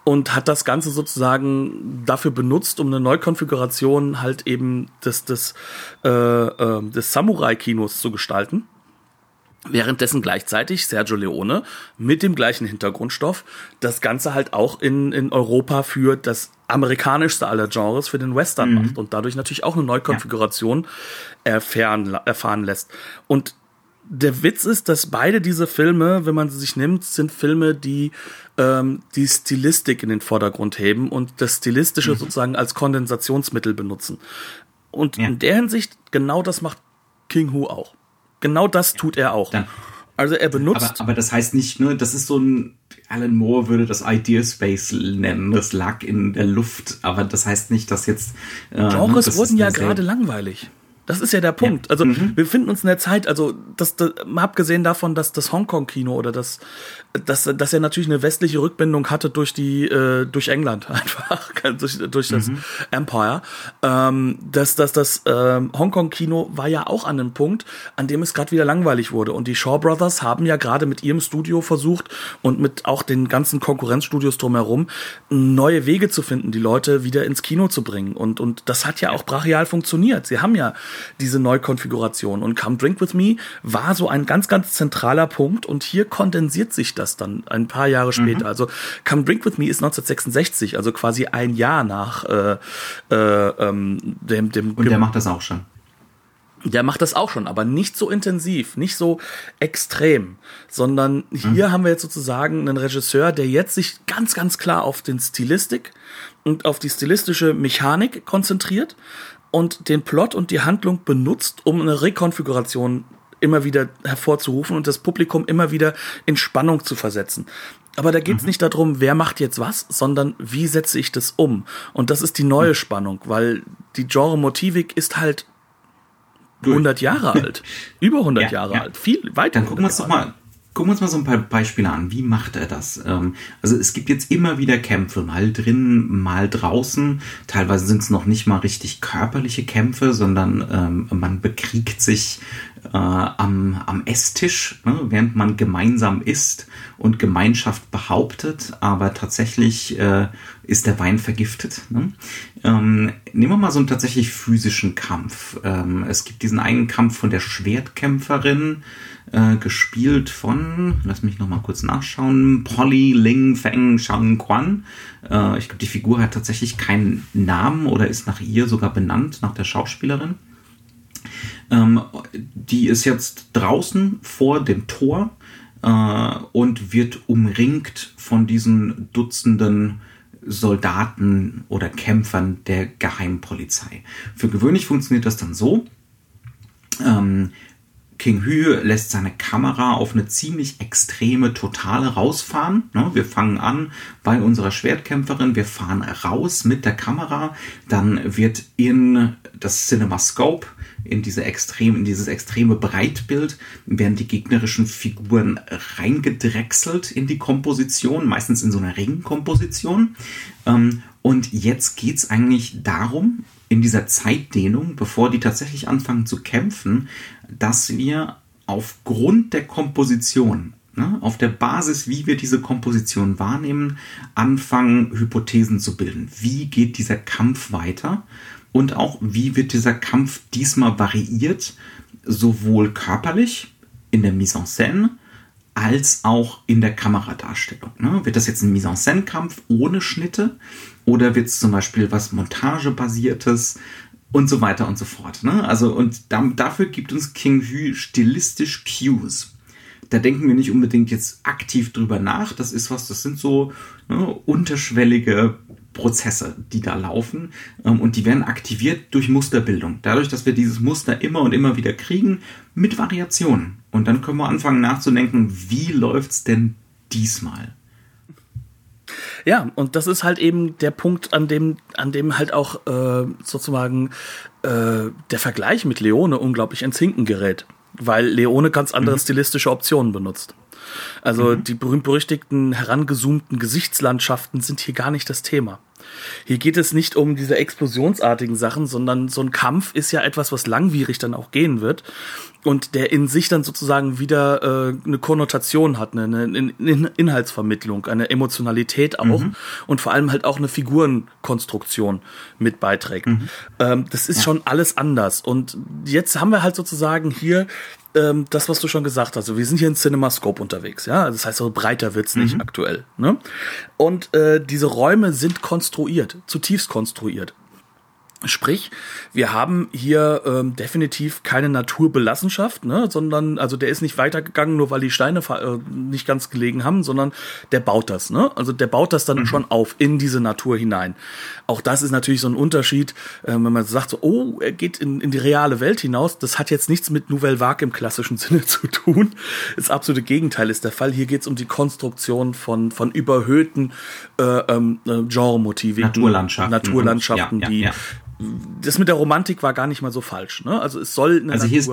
[SPEAKER 2] und hat das Ganze sozusagen dafür benutzt, um eine Neukonfiguration halt eben des, des, äh, äh, des Samurai-Kinos zu gestalten. Währenddessen gleichzeitig Sergio Leone mit dem gleichen Hintergrundstoff das Ganze halt auch in, in Europa für das amerikanischste aller Genres, für den Western mhm. macht und dadurch natürlich auch eine Neukonfiguration ja. erfahren, erfahren lässt. Und der Witz ist, dass beide diese Filme, wenn man sie sich nimmt, sind Filme, die ähm, die Stilistik in den Vordergrund heben und das Stilistische mhm. sozusagen als Kondensationsmittel benutzen. Und ja. in der Hinsicht, genau das macht King Hu auch. Genau das tut er auch. Dann,
[SPEAKER 1] also er benutzt. Aber, aber, das heißt nicht, ne, das ist so ein, Alan Moore würde das Idea Space nennen. Das lag in der Luft, aber das heißt nicht, dass jetzt.
[SPEAKER 2] Äh, Genres ne, wurden ja gerade langweilig. Das ist ja der Punkt. Ja. Also mhm. wir befinden uns in der Zeit, also das, das abgesehen davon, dass das Hongkong-Kino oder das, dass, dass er natürlich eine westliche Rückbindung hatte durch die, äh, durch England *laughs* einfach, durch, durch das mhm. Empire. Ähm, dass, dass das ähm, Hongkong-Kino war ja auch an einem Punkt, an dem es gerade wieder langweilig wurde. Und die Shaw Brothers haben ja gerade mit ihrem Studio versucht und mit auch den ganzen Konkurrenzstudios drumherum neue Wege zu finden, die Leute wieder ins Kino zu bringen. Und, und das hat ja auch brachial funktioniert. Sie haben ja diese Neukonfiguration. Und Come Drink With Me war so ein ganz, ganz zentraler Punkt und hier kondensiert sich das dann ein paar Jahre mhm. später. Mhm. Also Come Drink With Me ist 1966, also quasi ein Jahr nach äh, äh, ähm, dem, dem
[SPEAKER 1] Und der macht das auch schon.
[SPEAKER 2] Der macht das auch schon, aber nicht so intensiv, nicht so extrem, sondern hier mhm. haben wir jetzt sozusagen einen Regisseur, der jetzt sich ganz, ganz klar auf den Stilistik und auf die stilistische Mechanik konzentriert, und den Plot und die Handlung benutzt, um eine Rekonfiguration immer wieder hervorzurufen und das Publikum immer wieder in Spannung zu versetzen. Aber da geht es mhm. nicht darum, wer macht jetzt was, sondern wie setze ich das um. Und das ist die neue mhm. Spannung, weil die Genre-Motivik ist halt 100 Jahre alt. *laughs* Über 100 ja, Jahre ja. alt. Viel weiter.
[SPEAKER 1] Dann gucken wir uns doch mal Gucken wir uns mal so ein paar Beispiele an. Wie macht er das? Ähm, also es gibt jetzt immer wieder Kämpfe, mal drin, mal draußen. Teilweise sind es noch nicht mal richtig körperliche Kämpfe, sondern ähm, man bekriegt sich äh, am, am Esstisch, ne, während man gemeinsam isst und Gemeinschaft behauptet, aber tatsächlich äh, ist der Wein vergiftet. Ne? Ähm, nehmen wir mal so einen tatsächlich physischen Kampf. Es gibt diesen einen Kampf von der Schwertkämpferin, äh, gespielt von, lass mich noch mal kurz nachschauen, Polly Ling Feng Shang Quan. Äh, ich glaube, die Figur hat tatsächlich keinen Namen oder ist nach ihr sogar benannt, nach der Schauspielerin. Ähm, die ist jetzt draußen vor dem Tor äh, und wird umringt von diesen Dutzenden Soldaten oder Kämpfern der Geheimpolizei. Für gewöhnlich funktioniert das dann so. Ähm, King Hü lässt seine Kamera auf eine ziemlich extreme Totale rausfahren. Ne, wir fangen an bei unserer Schwertkämpferin, wir fahren raus mit der Kamera, dann wird in das CinemaScope, in diese extrem, in dieses extreme Breitbild, werden die gegnerischen Figuren reingedrechselt in die Komposition, meistens in so einer Ringkomposition. Ähm, und jetzt geht's eigentlich darum, in dieser Zeitdehnung, bevor die tatsächlich anfangen zu kämpfen, dass wir aufgrund der Komposition, ne, auf der Basis, wie wir diese Komposition wahrnehmen, anfangen, Hypothesen zu bilden. Wie geht dieser Kampf weiter? Und auch, wie wird dieser Kampf diesmal variiert, sowohl körperlich in der Mise en scène, als auch in der Kameradarstellung. Ne? Wird das jetzt ein Mise-en-Scène-Kampf ohne Schnitte oder wird es zum Beispiel was Montagebasiertes und so weiter und so fort. Ne? Also und da, dafür gibt uns King Hu stilistisch Cues. Da denken wir nicht unbedingt jetzt aktiv drüber nach. Das ist was, das sind so ne, unterschwellige Prozesse, die da laufen ähm, und die werden aktiviert durch Musterbildung. Dadurch, dass wir dieses Muster immer und immer wieder kriegen mit Variationen. Und dann können wir anfangen nachzudenken, wie läuft's denn diesmal?
[SPEAKER 2] Ja, und das ist halt eben der Punkt, an dem, an dem halt auch äh, sozusagen äh, der Vergleich mit Leone unglaublich ins Hinken gerät, weil Leone ganz andere mhm. stilistische Optionen benutzt. Also mhm. die berühmt-berüchtigten herangezoomten Gesichtslandschaften sind hier gar nicht das Thema. Hier geht es nicht um diese explosionsartigen Sachen, sondern so ein Kampf ist ja etwas, was langwierig dann auch gehen wird und der in sich dann sozusagen wieder äh, eine Konnotation hat, eine, eine Inhaltsvermittlung, eine Emotionalität auch mhm. und vor allem halt auch eine Figurenkonstruktion mit beiträgt. Mhm. Ähm, das ist ja. schon alles anders. Und jetzt haben wir halt sozusagen hier ähm, das, was du schon gesagt hast. Also wir sind hier in CinemaScope unterwegs, ja. Das heißt, so breiter wird's nicht mhm. aktuell. Ne? Und äh, diese Räume sind konstruiert, zutiefst konstruiert. Sprich, wir haben hier ähm, definitiv keine Naturbelassenschaft, ne, sondern also der ist nicht weitergegangen, nur weil die Steine äh, nicht ganz gelegen haben, sondern der baut das, ne? Also der baut das dann mhm. schon auf in diese Natur hinein. Auch das ist natürlich so ein Unterschied, äh, wenn man sagt so, oh, er geht in, in die reale Welt hinaus. Das hat jetzt nichts mit Nouvelle Vague im klassischen *laughs* Sinne zu tun. Das absolute Gegenteil ist der Fall. Hier geht es um die Konstruktion von von überhöhten äh, ähm, äh, Genremotiven,
[SPEAKER 1] Naturlandschaften,
[SPEAKER 2] Naturlandschaften, ja, ja, die ja das mit der Romantik war gar nicht mal so falsch. Ne? Also es soll
[SPEAKER 1] eine also hier ist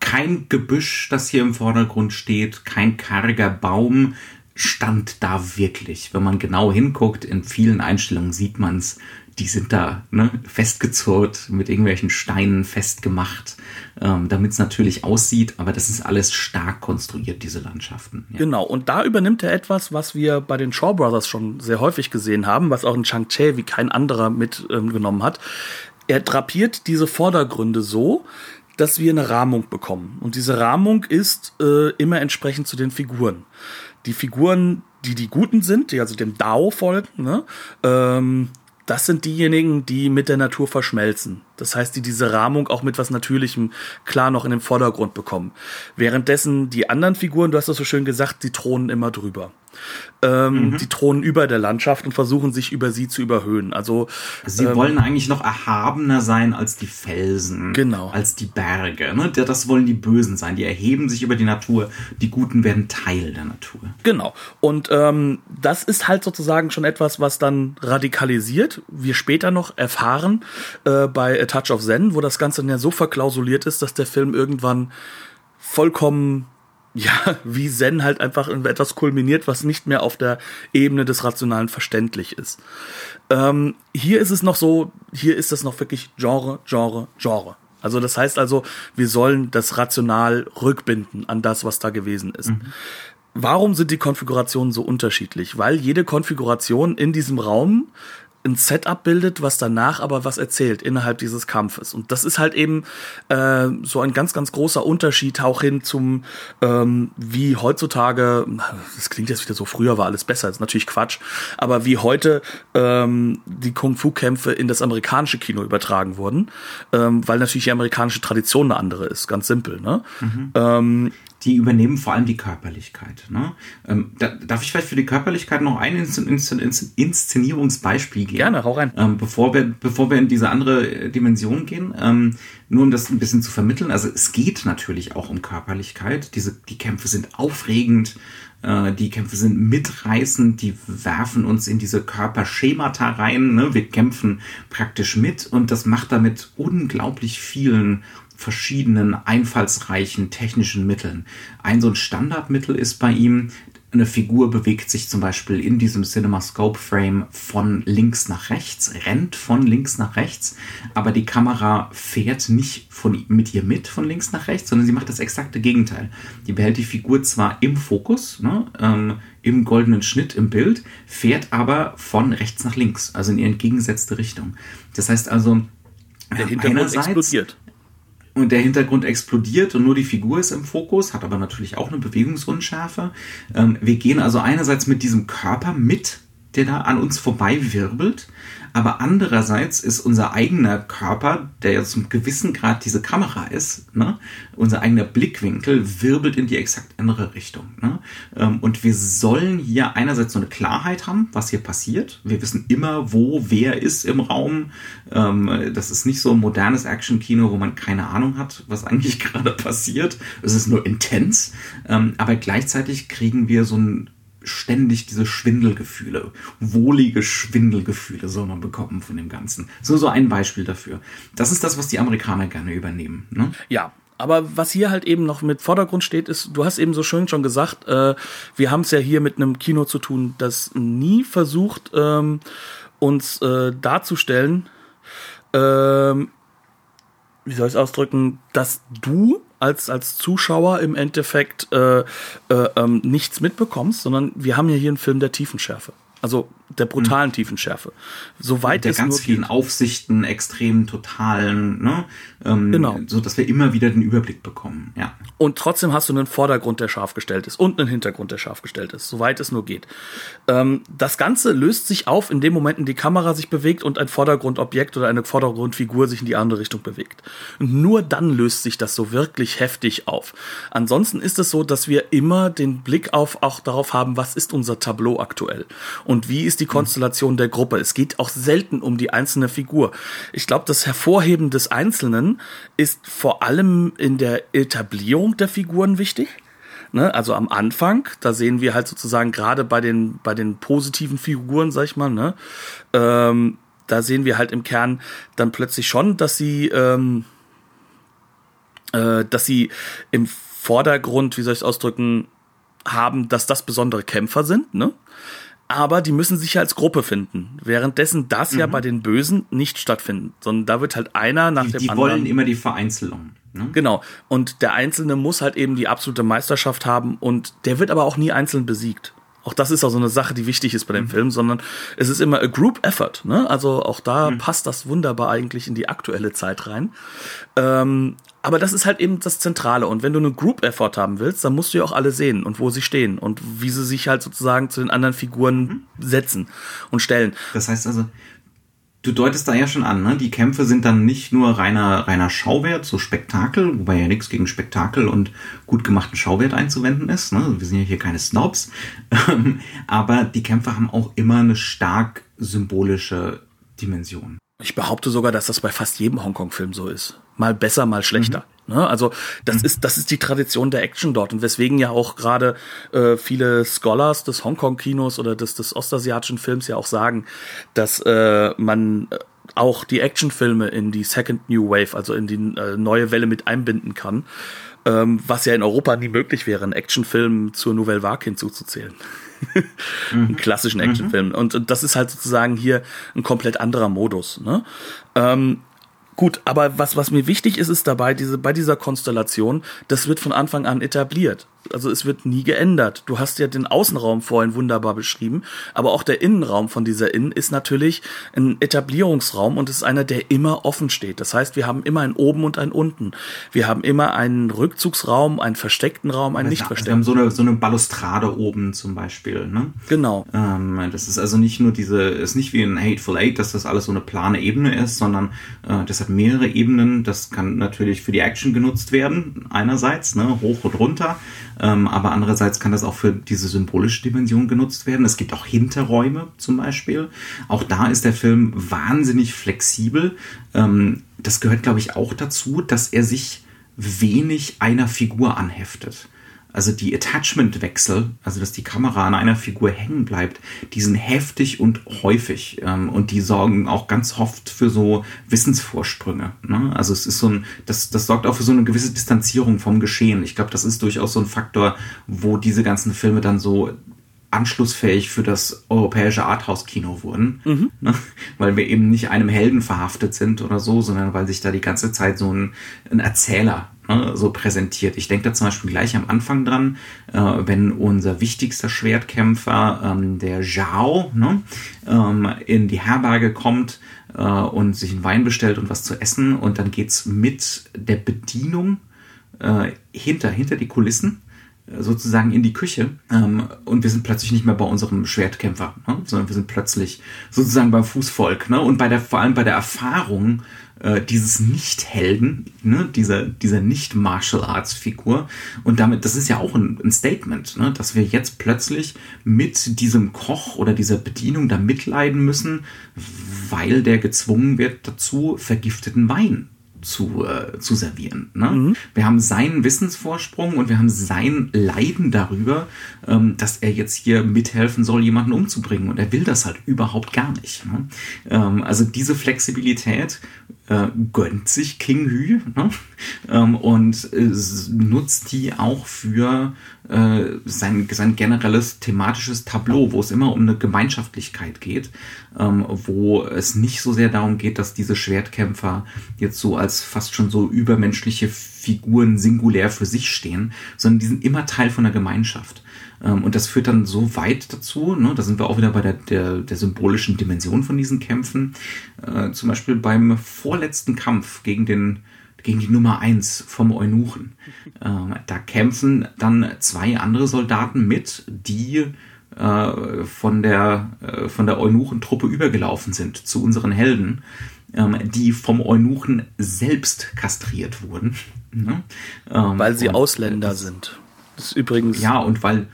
[SPEAKER 1] kein Gebüsch, das hier im Vordergrund steht, kein karger Baum stand da wirklich. Wenn man genau hinguckt, in vielen Einstellungen sieht man es, die sind da ne, festgezurrt, mit irgendwelchen Steinen festgemacht, ähm, damit es natürlich aussieht, aber das ist alles stark konstruiert, diese Landschaften.
[SPEAKER 2] Ja. Genau, und da übernimmt er etwas, was wir bei den Shaw Brothers schon sehr häufig gesehen haben, was auch in Chang-Che wie kein anderer mitgenommen ähm, hat. Er drapiert diese Vordergründe so, dass wir eine Rahmung bekommen. Und diese Rahmung ist äh, immer entsprechend zu den Figuren. Die Figuren, die die Guten sind, die also dem Dao folgen, ne, ähm, das sind diejenigen, die mit der Natur verschmelzen. Das heißt, die diese Rahmung auch mit was Natürlichem klar noch in den Vordergrund bekommen. Währenddessen die anderen Figuren, du hast das so schön gesagt, die thronen immer drüber ähm, mhm. die thronen über der Landschaft und versuchen sich über sie zu überhöhen. Also
[SPEAKER 1] sie ähm, wollen eigentlich noch erhabener sein als die Felsen,
[SPEAKER 2] genau,
[SPEAKER 1] als die Berge. Ne? Das wollen die Bösen sein. Die erheben sich über die Natur. Die Guten werden Teil der Natur.
[SPEAKER 2] Genau. Und ähm, das ist halt sozusagen schon etwas, was dann radikalisiert. Wir später noch erfahren äh, bei A Touch of Zen, wo das Ganze dann ja so verklausuliert ist, dass der Film irgendwann vollkommen ja, wie Zen halt einfach in etwas kulminiert, was nicht mehr auf der Ebene des Rationalen verständlich ist. Ähm, hier ist es noch so, hier ist es noch wirklich Genre, Genre, Genre. Also das heißt also, wir sollen das rational rückbinden an das, was da gewesen ist. Mhm. Warum sind die Konfigurationen so unterschiedlich? Weil jede Konfiguration in diesem Raum ein Setup bildet, was danach aber was erzählt innerhalb dieses Kampfes. Und das ist halt eben äh, so ein ganz, ganz großer Unterschied auch hin zum, ähm, wie heutzutage, das klingt jetzt wieder so, früher war alles besser, ist natürlich Quatsch, aber wie heute ähm, die Kung-Fu-Kämpfe in das amerikanische Kino übertragen wurden, ähm, weil natürlich die amerikanische Tradition eine andere ist, ganz simpel. Ne? Mhm.
[SPEAKER 1] Ähm, die übernehmen vor allem die Körperlichkeit. Ne? Ähm, da, darf ich vielleicht für die Körperlichkeit noch ein Inszen Inszen Inszen Inszenierungsbeispiel geben?
[SPEAKER 2] Gerne, hau rein.
[SPEAKER 1] Ähm, bevor, wir, bevor wir in diese andere Dimension gehen, ähm, nur um das ein bisschen zu vermitteln. Also es geht natürlich auch um Körperlichkeit. Diese, die Kämpfe sind aufregend, äh, die Kämpfe sind mitreißend, die werfen uns in diese Körperschemata rein. Ne? Wir kämpfen praktisch mit und das macht damit unglaublich vielen verschiedenen einfallsreichen technischen Mitteln. Ein so ein Standardmittel ist bei ihm, eine Figur bewegt sich zum Beispiel in diesem CinemaScope Frame von links nach rechts, rennt von links nach rechts, aber die Kamera fährt nicht von, mit ihr mit von links nach rechts, sondern sie macht das exakte Gegenteil. Die behält die Figur zwar im Fokus, ne, ähm, im goldenen Schnitt im Bild, fährt aber von rechts nach links, also in die entgegengesetzte Richtung. Das heißt also,
[SPEAKER 2] der Hintergrund explodiert
[SPEAKER 1] und der Hintergrund explodiert und nur die Figur ist im Fokus, hat aber natürlich auch eine Bewegungsunschärfe. Ähm, wir gehen also einerseits mit diesem Körper mit, der da an uns vorbei wirbelt, aber andererseits ist unser eigener Körper, der ja zum gewissen Grad diese Kamera ist, ne, unser eigener Blickwinkel wirbelt in die exakt andere Richtung. Ne? Ähm, und wir sollen hier einerseits so eine Klarheit haben, was hier passiert. Wir wissen immer, wo wer ist im Raum. Ähm, das ist nicht so ein modernes Action-Kino, wo man keine Ahnung hat, was eigentlich *laughs* gerade passiert. Es ist nur intens. Ähm, aber gleichzeitig kriegen wir so ein ständig diese Schwindelgefühle, wohlige Schwindelgefühle soll man bekommen von dem Ganzen. So, so ein Beispiel dafür. Das ist das, was die Amerikaner gerne übernehmen. Ne?
[SPEAKER 2] Ja, aber was hier halt eben noch mit Vordergrund steht, ist, du hast eben so schön schon gesagt, äh, wir haben es ja hier mit einem Kino zu tun, das nie versucht, ähm, uns äh, darzustellen, ähm, wie soll ich es ausdrücken, dass du als, als Zuschauer im Endeffekt äh, äh, ähm, nichts mitbekommst, sondern wir haben ja hier einen Film der Tiefenschärfe. Also der brutalen mhm. Tiefenschärfe. Soweit
[SPEAKER 1] der es ganz vielen geht. Aufsichten, extremen, totalen, ne? Ähm, genau. So dass wir immer wieder den Überblick bekommen, ja.
[SPEAKER 2] Und trotzdem hast du einen Vordergrund, der scharf gestellt ist und einen Hintergrund, der scharf gestellt ist, soweit es nur geht. Ähm, das Ganze löst sich auf in dem Moment, in die Kamera sich bewegt und ein Vordergrundobjekt oder eine Vordergrundfigur sich in die andere Richtung bewegt. Und nur dann löst sich das so wirklich heftig auf. Ansonsten ist es so, dass wir immer den Blick auf auch darauf haben, was ist unser Tableau aktuell und wie ist die Konstellation der Gruppe. Es geht auch selten um die einzelne Figur. Ich glaube, das Hervorheben des Einzelnen ist vor allem in der Etablierung der Figuren wichtig. Ne, also am Anfang, da sehen wir halt sozusagen gerade bei den, bei den positiven Figuren, sag ich mal, ne, ähm, da sehen wir halt im Kern dann plötzlich schon, dass sie, ähm, äh, dass sie im Vordergrund, wie soll ich es ausdrücken, haben, dass das besondere Kämpfer sind, ne? Aber die müssen sich als Gruppe finden. Währenddessen das mhm. ja bei den Bösen nicht stattfindet, sondern da wird halt einer nach
[SPEAKER 1] die,
[SPEAKER 2] dem
[SPEAKER 1] die
[SPEAKER 2] anderen.
[SPEAKER 1] Die wollen immer die Vereinzelung.
[SPEAKER 2] Ne? Genau. Und der Einzelne muss halt eben die absolute Meisterschaft haben und der wird aber auch nie einzeln besiegt. Auch das ist auch so eine Sache, die wichtig ist bei dem mhm. Film, sondern es ist immer a group effort. Ne? Also auch da mhm. passt das wunderbar eigentlich in die aktuelle Zeit rein. Ähm, aber das ist halt eben das Zentrale. Und wenn du eine Group Effort haben willst, dann musst du ja auch alle sehen und wo sie stehen und wie sie sich halt sozusagen zu den anderen Figuren mhm. setzen und stellen.
[SPEAKER 1] Das heißt also, du deutest da ja schon an, ne? Die Kämpfe sind dann nicht nur reiner, reiner Schauwert, so Spektakel, wobei ja nichts gegen Spektakel und gut gemachten Schauwert einzuwenden ist. Ne? Wir sind ja hier keine Snobs. *laughs* Aber die Kämpfe haben auch immer eine stark symbolische Dimension.
[SPEAKER 2] Ich behaupte sogar, dass das bei fast jedem Hongkong-Film so ist. Mal besser, mal schlechter. Mhm. Ne? Also das mhm. ist das ist die Tradition der Action dort und weswegen ja auch gerade äh, viele Scholars des Hongkong-Kinos oder des, des ostasiatischen Films ja auch sagen, dass äh, man äh, auch die Actionfilme in die Second New Wave, also in die äh, neue Welle mit einbinden kann, ähm, was ja in Europa nie möglich wäre, einen Actionfilm zur Nouvelle Vague hinzuzuzählen. *laughs* einen klassischen Actionfilm. Mhm. Und, und das ist halt sozusagen hier ein komplett anderer Modus. Ne? Ähm, Gut, aber was, was mir wichtig ist, ist dabei, diese, bei dieser Konstellation, das wird von Anfang an etabliert. Also es wird nie geändert. Du hast ja den Außenraum vorhin wunderbar beschrieben, aber auch der Innenraum von dieser Inn ist natürlich ein Etablierungsraum und ist einer, der immer offen steht. Das heißt, wir haben immer ein Oben und ein Unten. Wir haben immer einen Rückzugsraum, einen versteckten Raum, einen nicht versteckten. Wir haben
[SPEAKER 1] so eine, so eine Balustrade oben zum Beispiel. Ne?
[SPEAKER 2] Genau.
[SPEAKER 1] Ähm, das ist also nicht nur diese, ist nicht wie ein Hateful Eight, dass das alles so eine plane Ebene ist, sondern äh, das hat mehrere Ebenen. Das kann natürlich für die Action genutzt werden, einerseits, ne, hoch und runter. Ähm, aber andererseits kann das auch für diese symbolische Dimension genutzt werden. Es gibt auch Hinterräume zum Beispiel. Auch da ist der Film wahnsinnig flexibel. Ähm, das gehört, glaube ich, auch dazu, dass er sich wenig einer Figur anheftet. Also die Attachment-Wechsel, also dass die Kamera an einer Figur hängen bleibt, die sind heftig und häufig ähm, und die sorgen auch ganz oft für so Wissensvorsprünge. Ne? Also es ist so ein, das, das sorgt auch für so eine gewisse Distanzierung vom Geschehen. Ich glaube, das ist durchaus so ein Faktor, wo diese ganzen Filme dann so anschlussfähig für das europäische Arthouse-Kino wurden, mhm. ne? weil wir eben nicht einem Helden verhaftet sind oder so, sondern weil sich da die ganze Zeit so ein, ein Erzähler ne, so präsentiert. Ich denke da zum Beispiel gleich am Anfang dran, äh, wenn unser wichtigster Schwertkämpfer, ähm, der Zhao, ne, ähm, in die Herberge kommt äh, und sich einen Wein bestellt und was zu essen und dann geht's mit der Bedienung äh, hinter, hinter die Kulissen sozusagen in die Küche ähm, und wir sind plötzlich nicht mehr bei unserem Schwertkämpfer, ne? sondern wir sind plötzlich sozusagen beim Fußvolk ne? und bei der vor allem bei der Erfahrung äh, dieses Nicht-Helden, ne, dieser, dieser Nicht-Martial-Arts-Figur. Und damit, das ist ja auch ein, ein Statement, ne, dass wir jetzt plötzlich mit diesem Koch oder dieser Bedienung da mitleiden müssen, weil der gezwungen wird dazu, vergifteten Wein zu, äh, zu servieren. Ne? Mhm. Wir haben seinen Wissensvorsprung und wir haben sein Leiden darüber, ähm, dass er jetzt hier mithelfen soll, jemanden umzubringen. Und er will das halt überhaupt gar nicht. Ne? Ähm, also diese Flexibilität äh, gönnt sich King Hü ne? ähm, und äh, nutzt die auch für äh, sein, sein generelles thematisches Tableau, wo es immer um eine Gemeinschaftlichkeit geht, ähm, wo es nicht so sehr darum geht, dass diese Schwertkämpfer jetzt so als fast schon so übermenschliche Figuren singulär für sich stehen, sondern die sind immer Teil von der Gemeinschaft. Ähm, und das führt dann so weit dazu, ne, da sind wir auch wieder bei der, der, der symbolischen Dimension von diesen Kämpfen. Äh, zum Beispiel beim vorletzten Kampf gegen den gegen die Nummer eins vom Eunuchen. Äh, da kämpfen dann zwei andere Soldaten mit, die äh, von der, äh, von der Eunuchentruppe übergelaufen sind zu unseren Helden, ähm, die vom Eunuchen selbst kastriert wurden.
[SPEAKER 2] Ne? Ähm, weil sie Ausländer das, sind.
[SPEAKER 1] Das ist übrigens. Ja, und weil,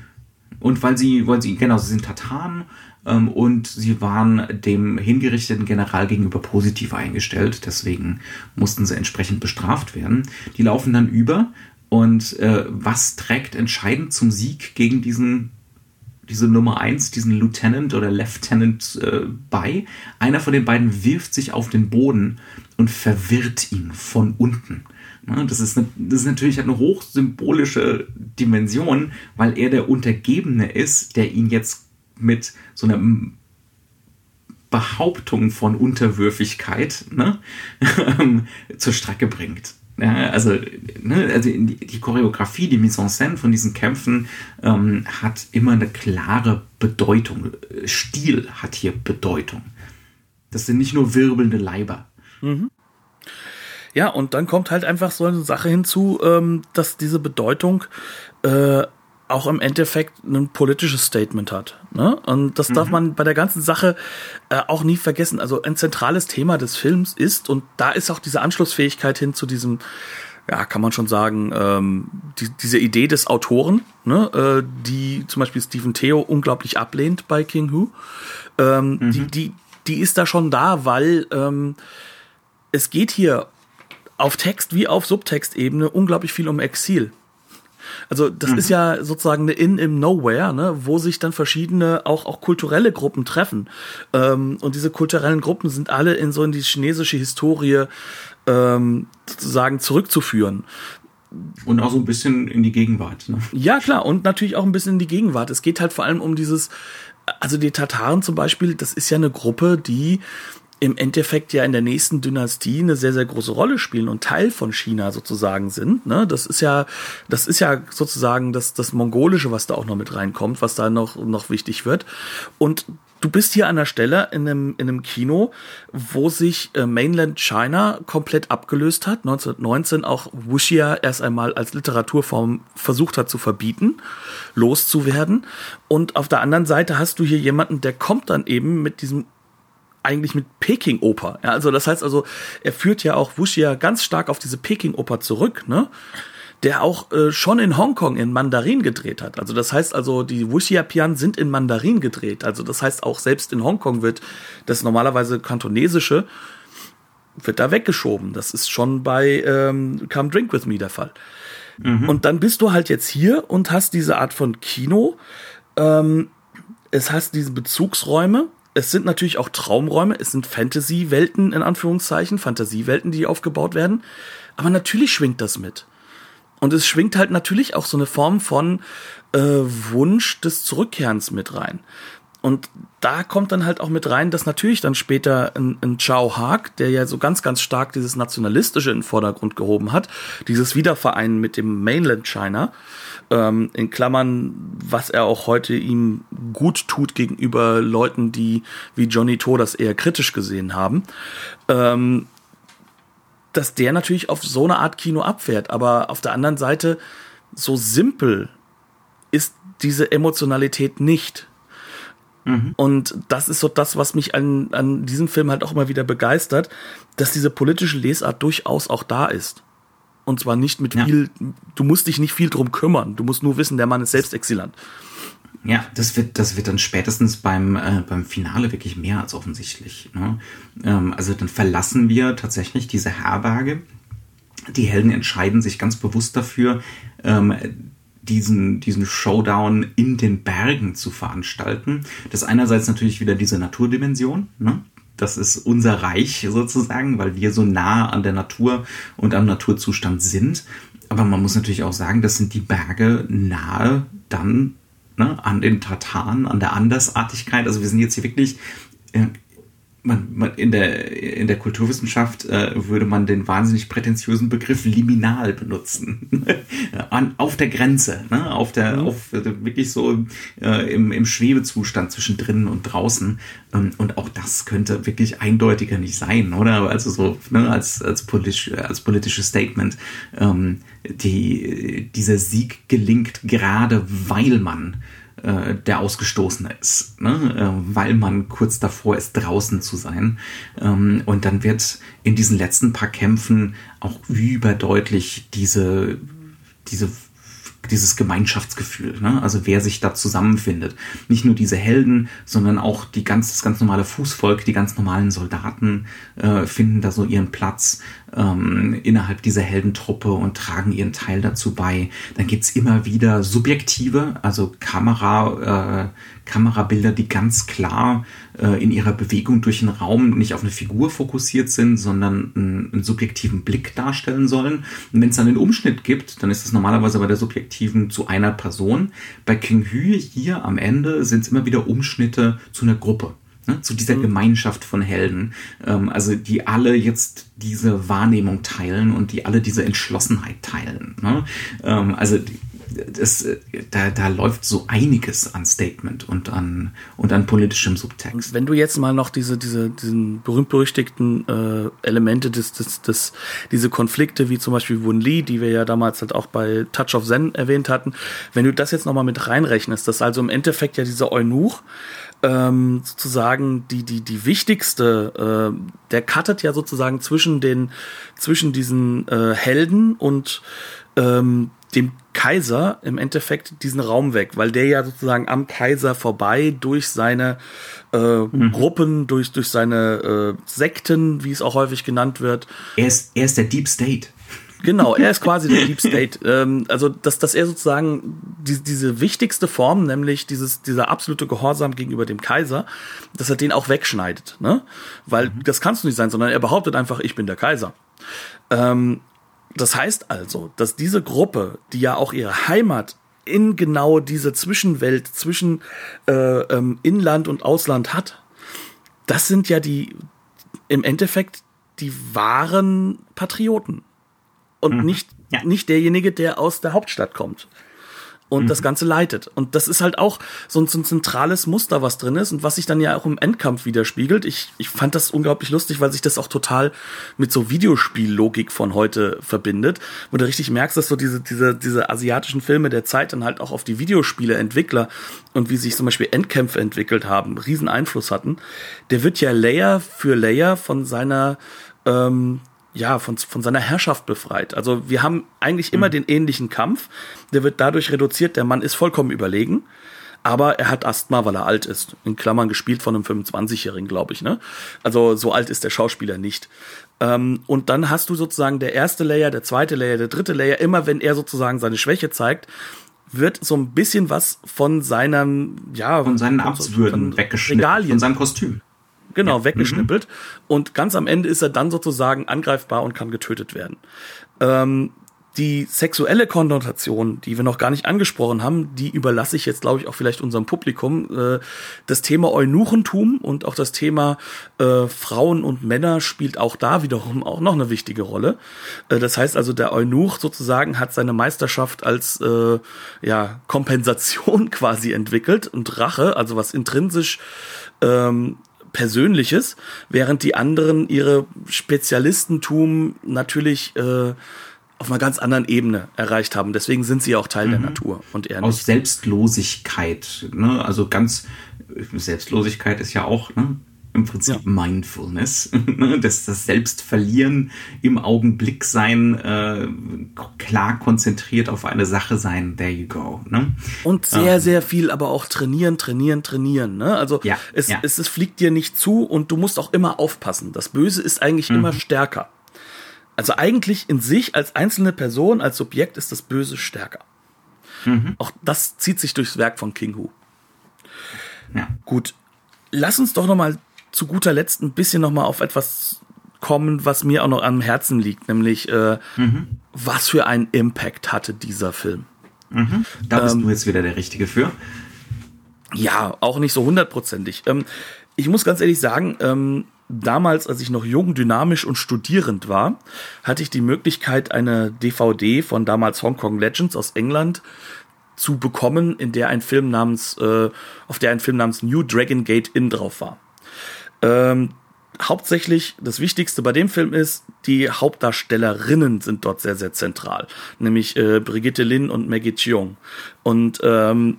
[SPEAKER 1] und weil sie, weil sie, genau, sie sind Tataren ähm, und sie waren dem hingerichteten General gegenüber positiv eingestellt. Deswegen mussten sie entsprechend bestraft werden. Die laufen dann über und äh, was trägt entscheidend zum Sieg gegen diesen diese Nummer eins, diesen Lieutenant oder Lieutenant äh, bei. Einer von den beiden wirft sich auf den Boden und verwirrt ihn von unten. Das ist, eine, das ist natürlich eine hochsymbolische Dimension, weil er der Untergebene ist, der ihn jetzt mit so einer Behauptung von Unterwürfigkeit ne, *laughs* zur Strecke bringt. Ja, also, ne, also die, die, Choreografie, die Mise en scène von diesen Kämpfen ähm, hat immer eine klare Bedeutung. Stil hat hier Bedeutung. Das sind nicht nur wirbelnde Leiber. Mhm.
[SPEAKER 2] Ja, und dann kommt halt einfach so eine Sache hinzu, ähm, dass diese Bedeutung äh, auch im Endeffekt ein politisches Statement hat. Ne? Und das mhm. darf man bei der ganzen Sache äh, auch nie vergessen. Also ein zentrales Thema des Films ist, und da ist auch diese Anschlussfähigkeit hin zu diesem, ja, kann man schon sagen, ähm, die, diese Idee des Autoren, ne? äh, die zum Beispiel Stephen Theo unglaublich ablehnt bei King Who. Ähm, mhm. die, die, die ist da schon da, weil ähm, es geht hier auf Text wie auf Subtextebene unglaublich viel um Exil. Also das mhm. ist ja sozusagen eine In im Nowhere, ne, wo sich dann verschiedene auch auch kulturelle Gruppen treffen. Ähm, und diese kulturellen Gruppen sind alle in so in die chinesische Historie ähm, sozusagen zurückzuführen.
[SPEAKER 1] Und auch so ein bisschen in die Gegenwart. Ne?
[SPEAKER 2] Ja, klar, und natürlich auch ein bisschen in die Gegenwart. Es geht halt vor allem um dieses, also die Tataren zum Beispiel, das ist ja eine Gruppe, die im Endeffekt ja in der nächsten Dynastie eine sehr, sehr große Rolle spielen und Teil von China sozusagen sind. Ne? Das ist ja, das ist ja sozusagen das, das Mongolische, was da auch noch mit reinkommt, was da noch, noch wichtig wird. Und du bist hier an der Stelle in einem, in einem Kino, wo sich äh, Mainland China komplett abgelöst hat. 1919 auch Wuxia erst einmal als Literaturform versucht hat zu verbieten, loszuwerden. Und auf der anderen Seite hast du hier jemanden, der kommt dann eben mit diesem eigentlich mit Peking-Oper. Ja, also das heißt also, er führt ja auch Wuxia ganz stark auf diese Peking-Oper zurück, ne? Der auch äh, schon in Hongkong in Mandarin gedreht hat. Also das heißt also, die Wuxia-Pian sind in Mandarin gedreht. Also das heißt auch selbst in Hongkong wird das normalerweise kantonesische wird da weggeschoben. Das ist schon bei ähm, Come Drink With Me der Fall. Mhm. Und dann bist du halt jetzt hier und hast diese Art von Kino. Ähm, es hast diese Bezugsräume, es sind natürlich auch Traumräume, es sind Fantasy-Welten in Anführungszeichen, Fantasiewelten, die aufgebaut werden. Aber natürlich schwingt das mit. Und es schwingt halt natürlich auch so eine Form von äh, Wunsch des Zurückkehrens mit rein. Und da kommt dann halt auch mit rein, dass natürlich dann später ein, ein Chao Haag, der ja so ganz, ganz stark dieses Nationalistische in den Vordergrund gehoben hat, dieses Wiedervereinen mit dem Mainland China, ähm, in Klammern, was er auch heute ihm gut tut gegenüber Leuten, die wie Johnny To das eher kritisch gesehen haben, ähm, dass der natürlich auf so eine Art Kino abfährt. Aber auf der anderen Seite, so simpel ist diese Emotionalität nicht. Mhm. Und das ist so das, was mich an, an diesem Film halt auch immer wieder begeistert, dass diese politische Lesart durchaus auch da ist. Und zwar nicht mit ja. viel, du musst dich nicht viel drum kümmern. Du musst nur wissen, der Mann ist selbst Exilant.
[SPEAKER 1] Ja, das wird, das wird dann spätestens beim, äh, beim Finale wirklich mehr als offensichtlich. Ne? Ähm, also dann verlassen wir tatsächlich diese Herberge, die Helden entscheiden sich ganz bewusst dafür, ähm, diesen, diesen Showdown in den Bergen zu veranstalten. Das ist einerseits natürlich wieder diese Naturdimension, ne? Das ist unser Reich sozusagen, weil wir so nah an der Natur und am Naturzustand sind. Aber man muss natürlich auch sagen, das sind die Berge nahe dann ne, an den Tataren, an der Andersartigkeit. Also wir sind jetzt hier wirklich äh, man, man, in, der, in der Kulturwissenschaft äh, würde man den wahnsinnig prätentiösen Begriff liminal benutzen. *laughs* An, auf der Grenze, ne? auf der, mhm. auf wirklich so äh, im, im Schwebezustand zwischen drinnen und draußen. Ähm, und auch das könnte wirklich eindeutiger nicht sein, oder? Also so ne? als, als, politisch, als politisches Statement. Ähm, die, dieser Sieg gelingt gerade, weil man äh, der Ausgestoßene ist, ne? äh, weil man kurz davor ist, draußen zu sein. Ähm, und dann wird in diesen letzten paar Kämpfen auch überdeutlich diese, diese dieses Gemeinschaftsgefühl, ne? also wer sich da zusammenfindet. Nicht nur diese Helden, sondern auch die ganz, das ganz normale Fußvolk, die ganz normalen Soldaten äh, finden da so ihren Platz ähm, innerhalb dieser Heldentruppe und tragen ihren Teil dazu bei. Dann gibt's immer wieder subjektive, also Kamera, äh, Kamerabilder, die ganz klar äh, in ihrer Bewegung durch den Raum nicht auf eine Figur fokussiert sind, sondern einen, einen subjektiven Blick darstellen sollen. Und wenn es dann den Umschnitt gibt, dann ist es normalerweise bei der subjektiven zu einer Person. Bei King Hü hier am Ende sind es immer wieder Umschnitte zu einer Gruppe. Ne, zu dieser mhm. Gemeinschaft von Helden, ähm, also die alle jetzt diese Wahrnehmung teilen und die alle diese Entschlossenheit teilen. Ne? Ähm, also das, da, da läuft so einiges an Statement und an, und an politischem Subtext.
[SPEAKER 2] Wenn du jetzt mal noch diese, diese, diesen berühmt-berüchtigten äh, Elemente des, des, des, diese Konflikte, wie zum Beispiel Wun Li, die wir ja damals halt auch bei Touch of Zen erwähnt hatten, wenn du das jetzt nochmal mit reinrechnest, dass also im Endeffekt ja dieser Eunuch ähm, sozusagen die, die, die wichtigste, äh, der cuttet ja sozusagen zwischen den, zwischen diesen äh, Helden und ähm, dem Kaiser im Endeffekt diesen Raum weg, weil der ja sozusagen am Kaiser vorbei durch seine äh, mhm. Gruppen, durch, durch seine äh, Sekten, wie es auch häufig genannt wird.
[SPEAKER 1] Er ist, er ist der Deep State.
[SPEAKER 2] Genau, er ist quasi der Deep State. *laughs* Ähm, also, dass, dass er sozusagen die, diese wichtigste Form, nämlich dieses, dieser absolute Gehorsam gegenüber dem Kaiser, dass er den auch wegschneidet. Ne? Weil mhm. das kannst du nicht sein, sondern er behauptet einfach, ich bin der Kaiser. Ähm, das heißt also, dass diese Gruppe, die ja auch ihre Heimat in genau diese Zwischenwelt zwischen äh, ähm, Inland und Ausland hat, das sind ja die im Endeffekt die wahren Patrioten und mhm. nicht ja. nicht derjenige, der aus der Hauptstadt kommt und mhm. das Ganze leitet. Und das ist halt auch so ein, so ein, zentrales Muster, was drin ist und was sich dann ja auch im Endkampf widerspiegelt. Ich, ich fand das unglaublich lustig, weil sich das auch total mit so Videospiellogik von heute verbindet, wo du richtig merkst, dass so diese, diese, diese asiatischen Filme der Zeit dann halt auch auf die Videospieleentwickler und wie sich zum Beispiel Endkämpfe entwickelt haben, riesen Einfluss hatten. Der wird ja Layer für Layer von seiner ähm, ja, von, von seiner Herrschaft befreit. Also wir haben eigentlich immer mhm. den ähnlichen Kampf. Der wird dadurch reduziert, der Mann ist vollkommen überlegen. Aber er hat Asthma, weil er alt ist. In Klammern gespielt von einem 25-Jährigen, glaube ich. Ne? Also so alt ist der Schauspieler nicht. Ähm, und dann hast du sozusagen der erste Layer, der zweite Layer, der dritte Layer. Immer wenn er sozusagen seine Schwäche zeigt, wird so ein bisschen was von seinem, ja,
[SPEAKER 1] von seinen Amtswürden weggeschnitten, Regalien. von seinem Kostüm.
[SPEAKER 2] Genau, ja. weggeschnippelt. Mhm. Und ganz am Ende ist er dann sozusagen angreifbar und kann getötet werden. Ähm, die sexuelle Konnotation, die wir noch gar nicht angesprochen haben, die überlasse ich jetzt, glaube ich, auch vielleicht unserem Publikum. Äh, das Thema Eunuchentum und auch das Thema äh, Frauen und Männer spielt auch da wiederum auch noch eine wichtige Rolle. Äh, das heißt also, der Eunuch sozusagen hat seine Meisterschaft als äh, ja, Kompensation *laughs* quasi entwickelt und Rache, also was intrinsisch ähm, Persönliches, während die anderen ihre Spezialistentum natürlich äh, auf einer ganz anderen Ebene erreicht haben. Deswegen sind sie auch Teil mhm. der Natur und
[SPEAKER 1] eher nicht. Aus Selbstlosigkeit, ne? Also ganz Selbstlosigkeit ist ja auch, ne? Im Prinzip ja. Mindfulness, *laughs* ne? das, das Selbstverlieren im Augenblick sein, äh, klar konzentriert auf eine Sache sein, there you go. Ne?
[SPEAKER 2] Und sehr, ähm. sehr viel aber auch trainieren, trainieren, trainieren. Ne? Also ja, es, ja. Es, es fliegt dir nicht zu und du musst auch immer aufpassen. Das Böse ist eigentlich mhm. immer stärker. Also eigentlich in sich als einzelne Person, als Subjekt ist das Böse stärker. Mhm. Auch das zieht sich durchs Werk von King Hu. Ja. Gut, lass uns doch noch mal zu guter Letzt ein bisschen noch mal auf etwas kommen, was mir auch noch am Herzen liegt, nämlich äh, mhm. was für einen Impact hatte dieser Film.
[SPEAKER 1] Mhm. Da bist ähm, du jetzt wieder der Richtige für.
[SPEAKER 2] Ja, auch nicht so hundertprozentig. Ähm, ich muss ganz ehrlich sagen, ähm, damals, als ich noch jung, dynamisch und studierend war, hatte ich die Möglichkeit, eine DVD von damals Hong Kong Legends aus England zu bekommen, in der ein Film namens, äh, auf der ein Film namens New Dragon Gate Inn drauf war. Ähm, hauptsächlich das Wichtigste bei dem Film ist, die Hauptdarstellerinnen sind dort sehr, sehr zentral. Nämlich äh, Brigitte Lin und Maggie Cheung. Und ähm,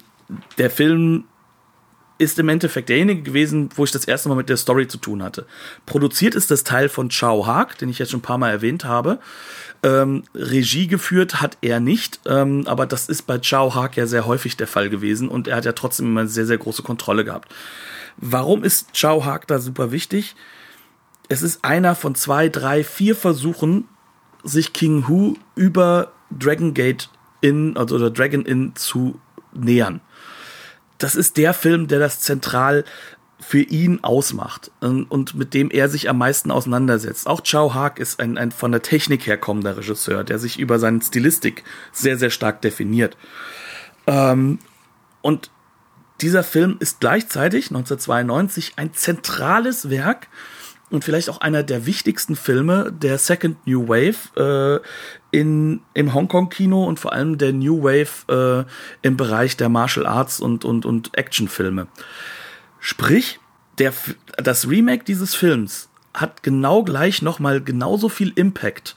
[SPEAKER 2] der Film ist im Endeffekt derjenige gewesen, wo ich das erste Mal mit der Story zu tun hatte. Produziert ist das Teil von Chao Haag, den ich jetzt schon ein paar Mal erwähnt habe. Ähm, Regie geführt hat er nicht, ähm, aber das ist bei Chao Haag ja sehr häufig der Fall gewesen und er hat ja trotzdem immer sehr, sehr große Kontrolle gehabt. Warum ist Chao Haag da super wichtig? Es ist einer von zwei, drei, vier Versuchen, sich King Hu über Dragon Gate in, also oder Dragon Inn zu nähern das ist der Film, der das zentral für ihn ausmacht und mit dem er sich am meisten auseinandersetzt. Auch Chow Haag ist ein, ein von der Technik her kommender Regisseur, der sich über seine Stilistik sehr, sehr stark definiert. Ähm, und dieser Film ist gleichzeitig 1992 ein zentrales Werk und vielleicht auch einer der wichtigsten Filme der Second New Wave äh, in, im Hongkong-Kino und vor allem der New Wave äh, im Bereich der Martial Arts und, und, und Actionfilme. Sprich, der, das Remake dieses Films hat genau gleich nochmal genauso viel Impact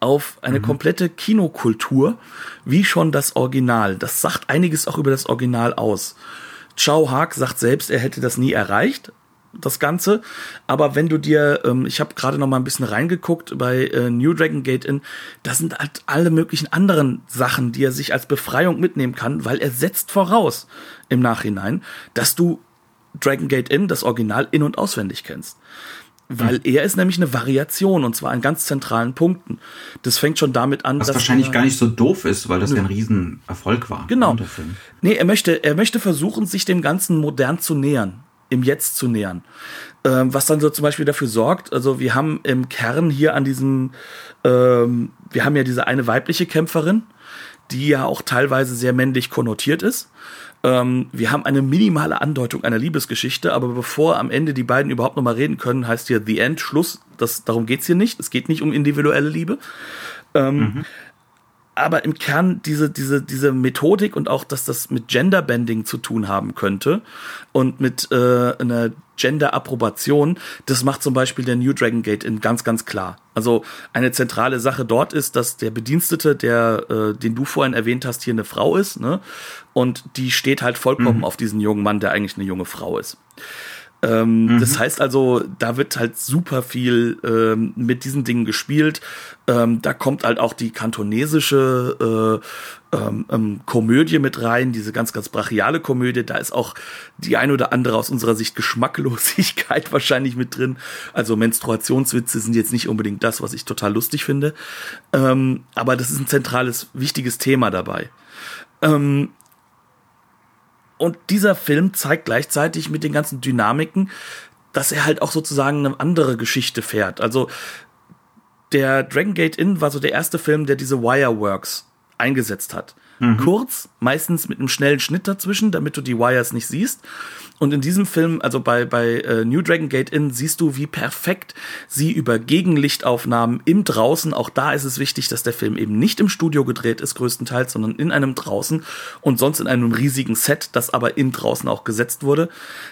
[SPEAKER 2] auf eine mhm. komplette Kinokultur wie schon das Original. Das sagt einiges auch über das Original aus. Chow Haag sagt selbst, er hätte das nie erreicht, das Ganze. Aber wenn du dir, ähm, ich habe gerade noch mal ein bisschen reingeguckt bei äh, New Dragon Gate Inn, da sind halt alle möglichen anderen Sachen, die er sich als Befreiung mitnehmen kann, weil er setzt voraus im Nachhinein, dass du Dragon Gate Inn, das Original, in- und auswendig kennst. Weil mhm. er ist nämlich eine Variation und zwar an ganz zentralen Punkten. Das fängt schon damit an,
[SPEAKER 1] Was dass wahrscheinlich gar nicht so doof ist, weil das ja ein Riesenerfolg war.
[SPEAKER 2] Genau. Nee, er möchte, er möchte versuchen, sich dem Ganzen modern zu nähern im Jetzt zu nähern. Ähm, was dann so zum Beispiel dafür sorgt, also wir haben im Kern hier an diesem, ähm, wir haben ja diese eine weibliche Kämpferin, die ja auch teilweise sehr männlich konnotiert ist. Ähm, wir haben eine minimale Andeutung einer Liebesgeschichte, aber bevor am Ende die beiden überhaupt noch mal reden können, heißt hier The End, Schluss. Das, darum geht's hier nicht. Es geht nicht um individuelle Liebe. Ähm, mhm aber im Kern diese, diese, diese Methodik und auch, dass das mit Genderbending zu tun haben könnte und mit äh, einer Gender-Approbation, das macht zum Beispiel der New Dragon Gate in ganz, ganz klar. Also eine zentrale Sache dort ist, dass der Bedienstete, der, äh, den du vorhin erwähnt hast, hier eine Frau ist, ne? Und die steht halt vollkommen mhm. auf diesen jungen Mann, der eigentlich eine junge Frau ist. Ähm, mhm. Das heißt also, da wird halt super viel ähm, mit diesen Dingen gespielt. Ähm, da kommt halt auch die kantonesische äh, ähm, ähm, Komödie mit rein, diese ganz, ganz brachiale Komödie. Da ist auch die ein oder andere aus unserer Sicht Geschmacklosigkeit *laughs* wahrscheinlich mit drin. Also Menstruationswitze sind jetzt nicht unbedingt das, was ich total lustig finde. Ähm, aber das ist ein zentrales, wichtiges Thema dabei. Ähm, und dieser Film zeigt gleichzeitig mit den ganzen Dynamiken, dass er halt auch sozusagen eine andere Geschichte fährt. Also der Dragon Gate Inn war so der erste Film, der diese Wireworks eingesetzt hat. Mhm. Kurz, meistens mit einem schnellen Schnitt dazwischen, damit du die Wires nicht siehst. Und in diesem Film, also bei, bei äh, New Dragon Gate Inn, siehst du, wie perfekt sie über Gegenlichtaufnahmen im Draußen, auch da ist es wichtig, dass der Film eben nicht im Studio gedreht ist, größtenteils, sondern in einem draußen und sonst in einem riesigen Set, das aber in draußen auch gesetzt wurde,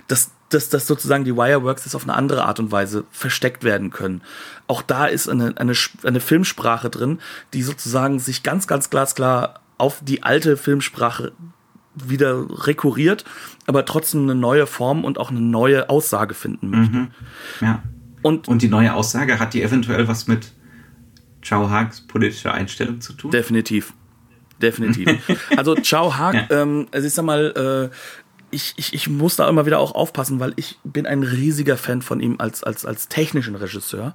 [SPEAKER 2] dass, dass, dass sozusagen die Wireworks auf eine andere Art und Weise versteckt werden können. Auch da ist eine, eine, eine Filmsprache drin, die sozusagen sich ganz, ganz glasklar auf die alte Filmsprache wieder rekurriert, aber trotzdem eine neue Form und auch eine neue Aussage finden möchte. Mhm.
[SPEAKER 1] Ja. Und, und die neue Aussage hat die eventuell was mit Chao Haags politischer Einstellung zu tun?
[SPEAKER 2] Definitiv. Definitiv. *laughs* also Chao Haag, ja. ähm, also ich sag mal, äh, ich, ich, ich muss da immer wieder auch aufpassen, weil ich bin ein riesiger Fan von ihm als, als, als technischen Regisseur.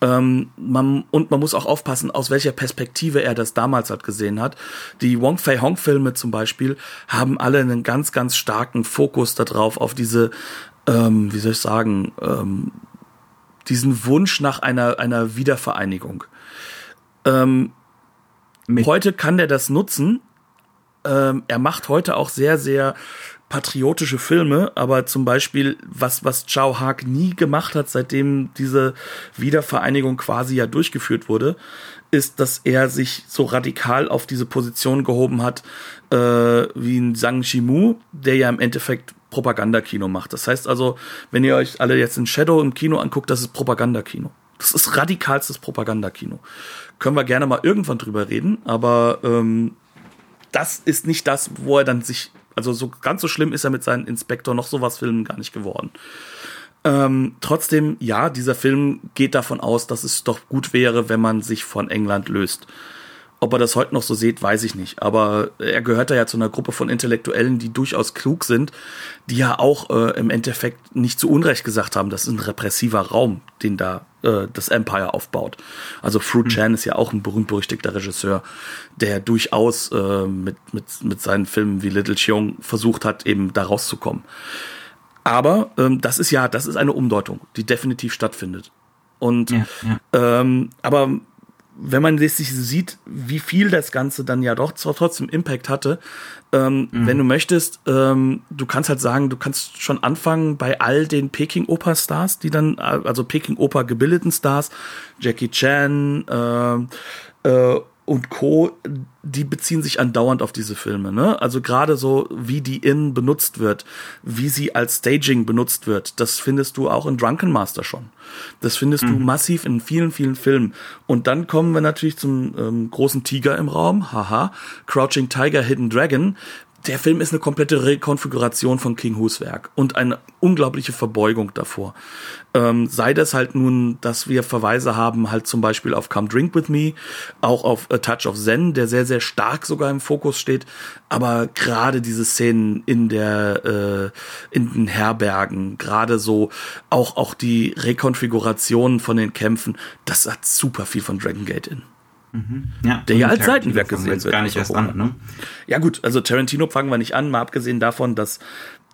[SPEAKER 2] Ähm, man, und man muss auch aufpassen, aus welcher Perspektive er das damals halt gesehen hat. Die Wong Fei Hong Filme zum Beispiel haben alle einen ganz, ganz starken Fokus darauf, auf diese, ähm, wie soll ich sagen, ähm, diesen Wunsch nach einer, einer Wiedervereinigung. Ähm, heute kann der das nutzen. Ähm, er macht heute auch sehr, sehr patriotische Filme, aber zum Beispiel, was, was Chao Haag nie gemacht hat, seitdem diese Wiedervereinigung quasi ja durchgeführt wurde, ist, dass er sich so radikal auf diese Position gehoben hat, äh, wie ein Zhang Shimu, der ja im Endeffekt Propagandakino macht. Das heißt also, wenn ihr euch alle jetzt in Shadow im Kino anguckt, das ist Propagandakino. Das ist radikalstes Propagandakino. Können wir gerne mal irgendwann drüber reden, aber ähm, das ist nicht das, wo er dann sich, also so ganz so schlimm ist er mit seinen Inspektor noch sowas Filmen gar nicht geworden. Ähm, trotzdem, ja, dieser Film geht davon aus, dass es doch gut wäre, wenn man sich von England löst. Ob er das heute noch so sieht, weiß ich nicht. Aber er gehört da ja zu einer Gruppe von Intellektuellen, die durchaus klug sind, die ja auch äh, im Endeffekt nicht zu Unrecht gesagt haben, das ist ein repressiver Raum, den da äh, das Empire aufbaut. Also Fruit mhm. Chan ist ja auch ein berühmt-berüchtigter Regisseur, der durchaus äh, mit, mit, mit seinen Filmen wie Little Cheong versucht hat, eben da rauszukommen. Aber ähm, das ist ja, das ist eine Umdeutung, die definitiv stattfindet. Und ja, ja. Ähm, aber wenn man sich sieht, wie viel das Ganze dann ja doch trotzdem Impact hatte, ähm, mhm. wenn du möchtest, ähm, du kannst halt sagen, du kannst schon anfangen bei all den Peking-Oper-Stars, die dann, also Peking-Oper gebildeten Stars, Jackie Chan, äh, äh, und Co., die beziehen sich andauernd auf diese Filme. Ne? Also gerade so, wie die In benutzt wird, wie sie als Staging benutzt wird, das findest du auch in Drunken Master schon. Das findest mhm. du massiv in vielen, vielen Filmen. Und dann kommen wir natürlich zum ähm, großen Tiger im Raum, haha, Crouching Tiger, Hidden Dragon, der Film ist eine komplette Rekonfiguration von King Hus Werk und eine unglaubliche Verbeugung davor. Ähm, sei das halt nun, dass wir Verweise haben, halt zum Beispiel auf Come Drink With Me, auch auf A Touch of Zen, der sehr, sehr stark sogar im Fokus steht, aber gerade diese Szenen in der, äh, in den Herbergen, gerade so, auch, auch die Rekonfiguration von den Kämpfen, das hat super viel von Dragon Gate in. Mhm. Ja, der ja als Seitenwerk gesehen wird.
[SPEAKER 1] Gar nicht erst an, ne?
[SPEAKER 2] Ja gut, also Tarantino fangen wir nicht an, mal abgesehen davon, dass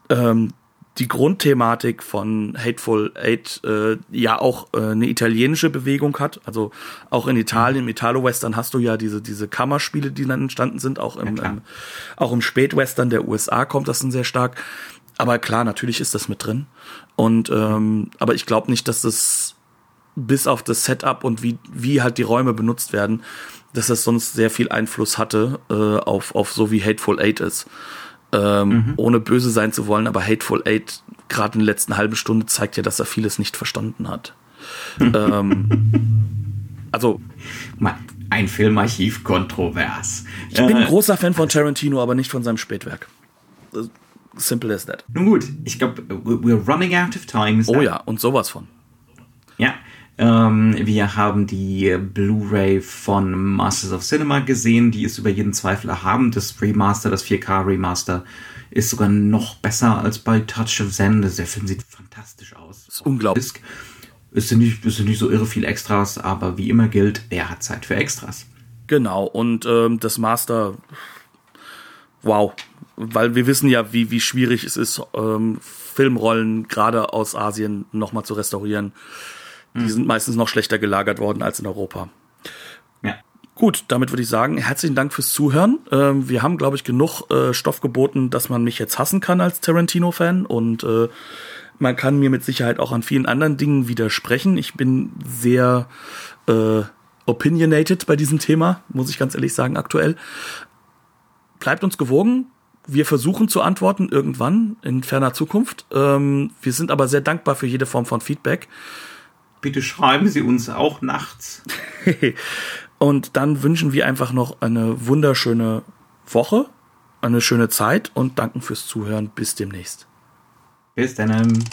[SPEAKER 2] ähm, die Grundthematik von Hateful Eight äh, ja auch äh, eine italienische Bewegung hat. Also auch in Italien, im Italo-Western hast du ja diese, diese Kammerspiele, die dann entstanden sind. Auch im, ja, im auch im Spätwestern der USA kommt das dann sehr stark. Aber klar, natürlich ist das mit drin. Und ähm, aber ich glaube nicht, dass das bis auf das Setup und wie, wie halt die Räume benutzt werden, dass das sonst sehr viel Einfluss hatte äh, auf, auf so wie Hateful Eight ist. Ähm, mhm. Ohne böse sein zu wollen, aber Hateful Eight gerade in der letzten halben Stunde zeigt ja, dass er vieles nicht verstanden hat. *laughs* ähm, also
[SPEAKER 1] ein Filmarchiv kontrovers.
[SPEAKER 2] Ich bin ein äh, großer Fan von Tarantino, aber nicht von seinem Spätwerk. Simple as that.
[SPEAKER 1] Nun gut, ich glaube, we're running out of time.
[SPEAKER 2] Oh ja, und sowas von.
[SPEAKER 1] Ja, ähm, wir haben die Blu-ray von Masters of Cinema gesehen, die ist über jeden Zweifel erhaben. Das Remaster, das 4K Remaster ist sogar noch besser als bei Touch of Zen. Der Film sieht fantastisch aus.
[SPEAKER 2] Ist unglaublich.
[SPEAKER 1] Es sind, nicht, es sind nicht so irre viel Extras, aber wie immer gilt, wer hat Zeit für Extras?
[SPEAKER 2] Genau, und ähm, das Master, wow, weil wir wissen ja, wie, wie schwierig es ist, ähm, Filmrollen gerade aus Asien nochmal zu restaurieren. Die mhm. sind meistens noch schlechter gelagert worden als in Europa. Ja. Gut, damit würde ich sagen, herzlichen Dank fürs Zuhören. Ähm, wir haben, glaube ich, genug äh, Stoff geboten, dass man mich jetzt hassen kann als Tarantino-Fan und äh, man kann mir mit Sicherheit auch an vielen anderen Dingen widersprechen. Ich bin sehr äh, opinionated bei diesem Thema, muss ich ganz ehrlich sagen, aktuell. Bleibt uns gewogen. Wir versuchen zu antworten irgendwann in ferner Zukunft. Ähm, wir sind aber sehr dankbar für jede Form von Feedback.
[SPEAKER 1] Bitte schreiben Sie uns auch nachts. *laughs*
[SPEAKER 2] und dann wünschen wir einfach noch eine wunderschöne Woche, eine schöne Zeit und danken fürs Zuhören. Bis demnächst.
[SPEAKER 1] Bis dann.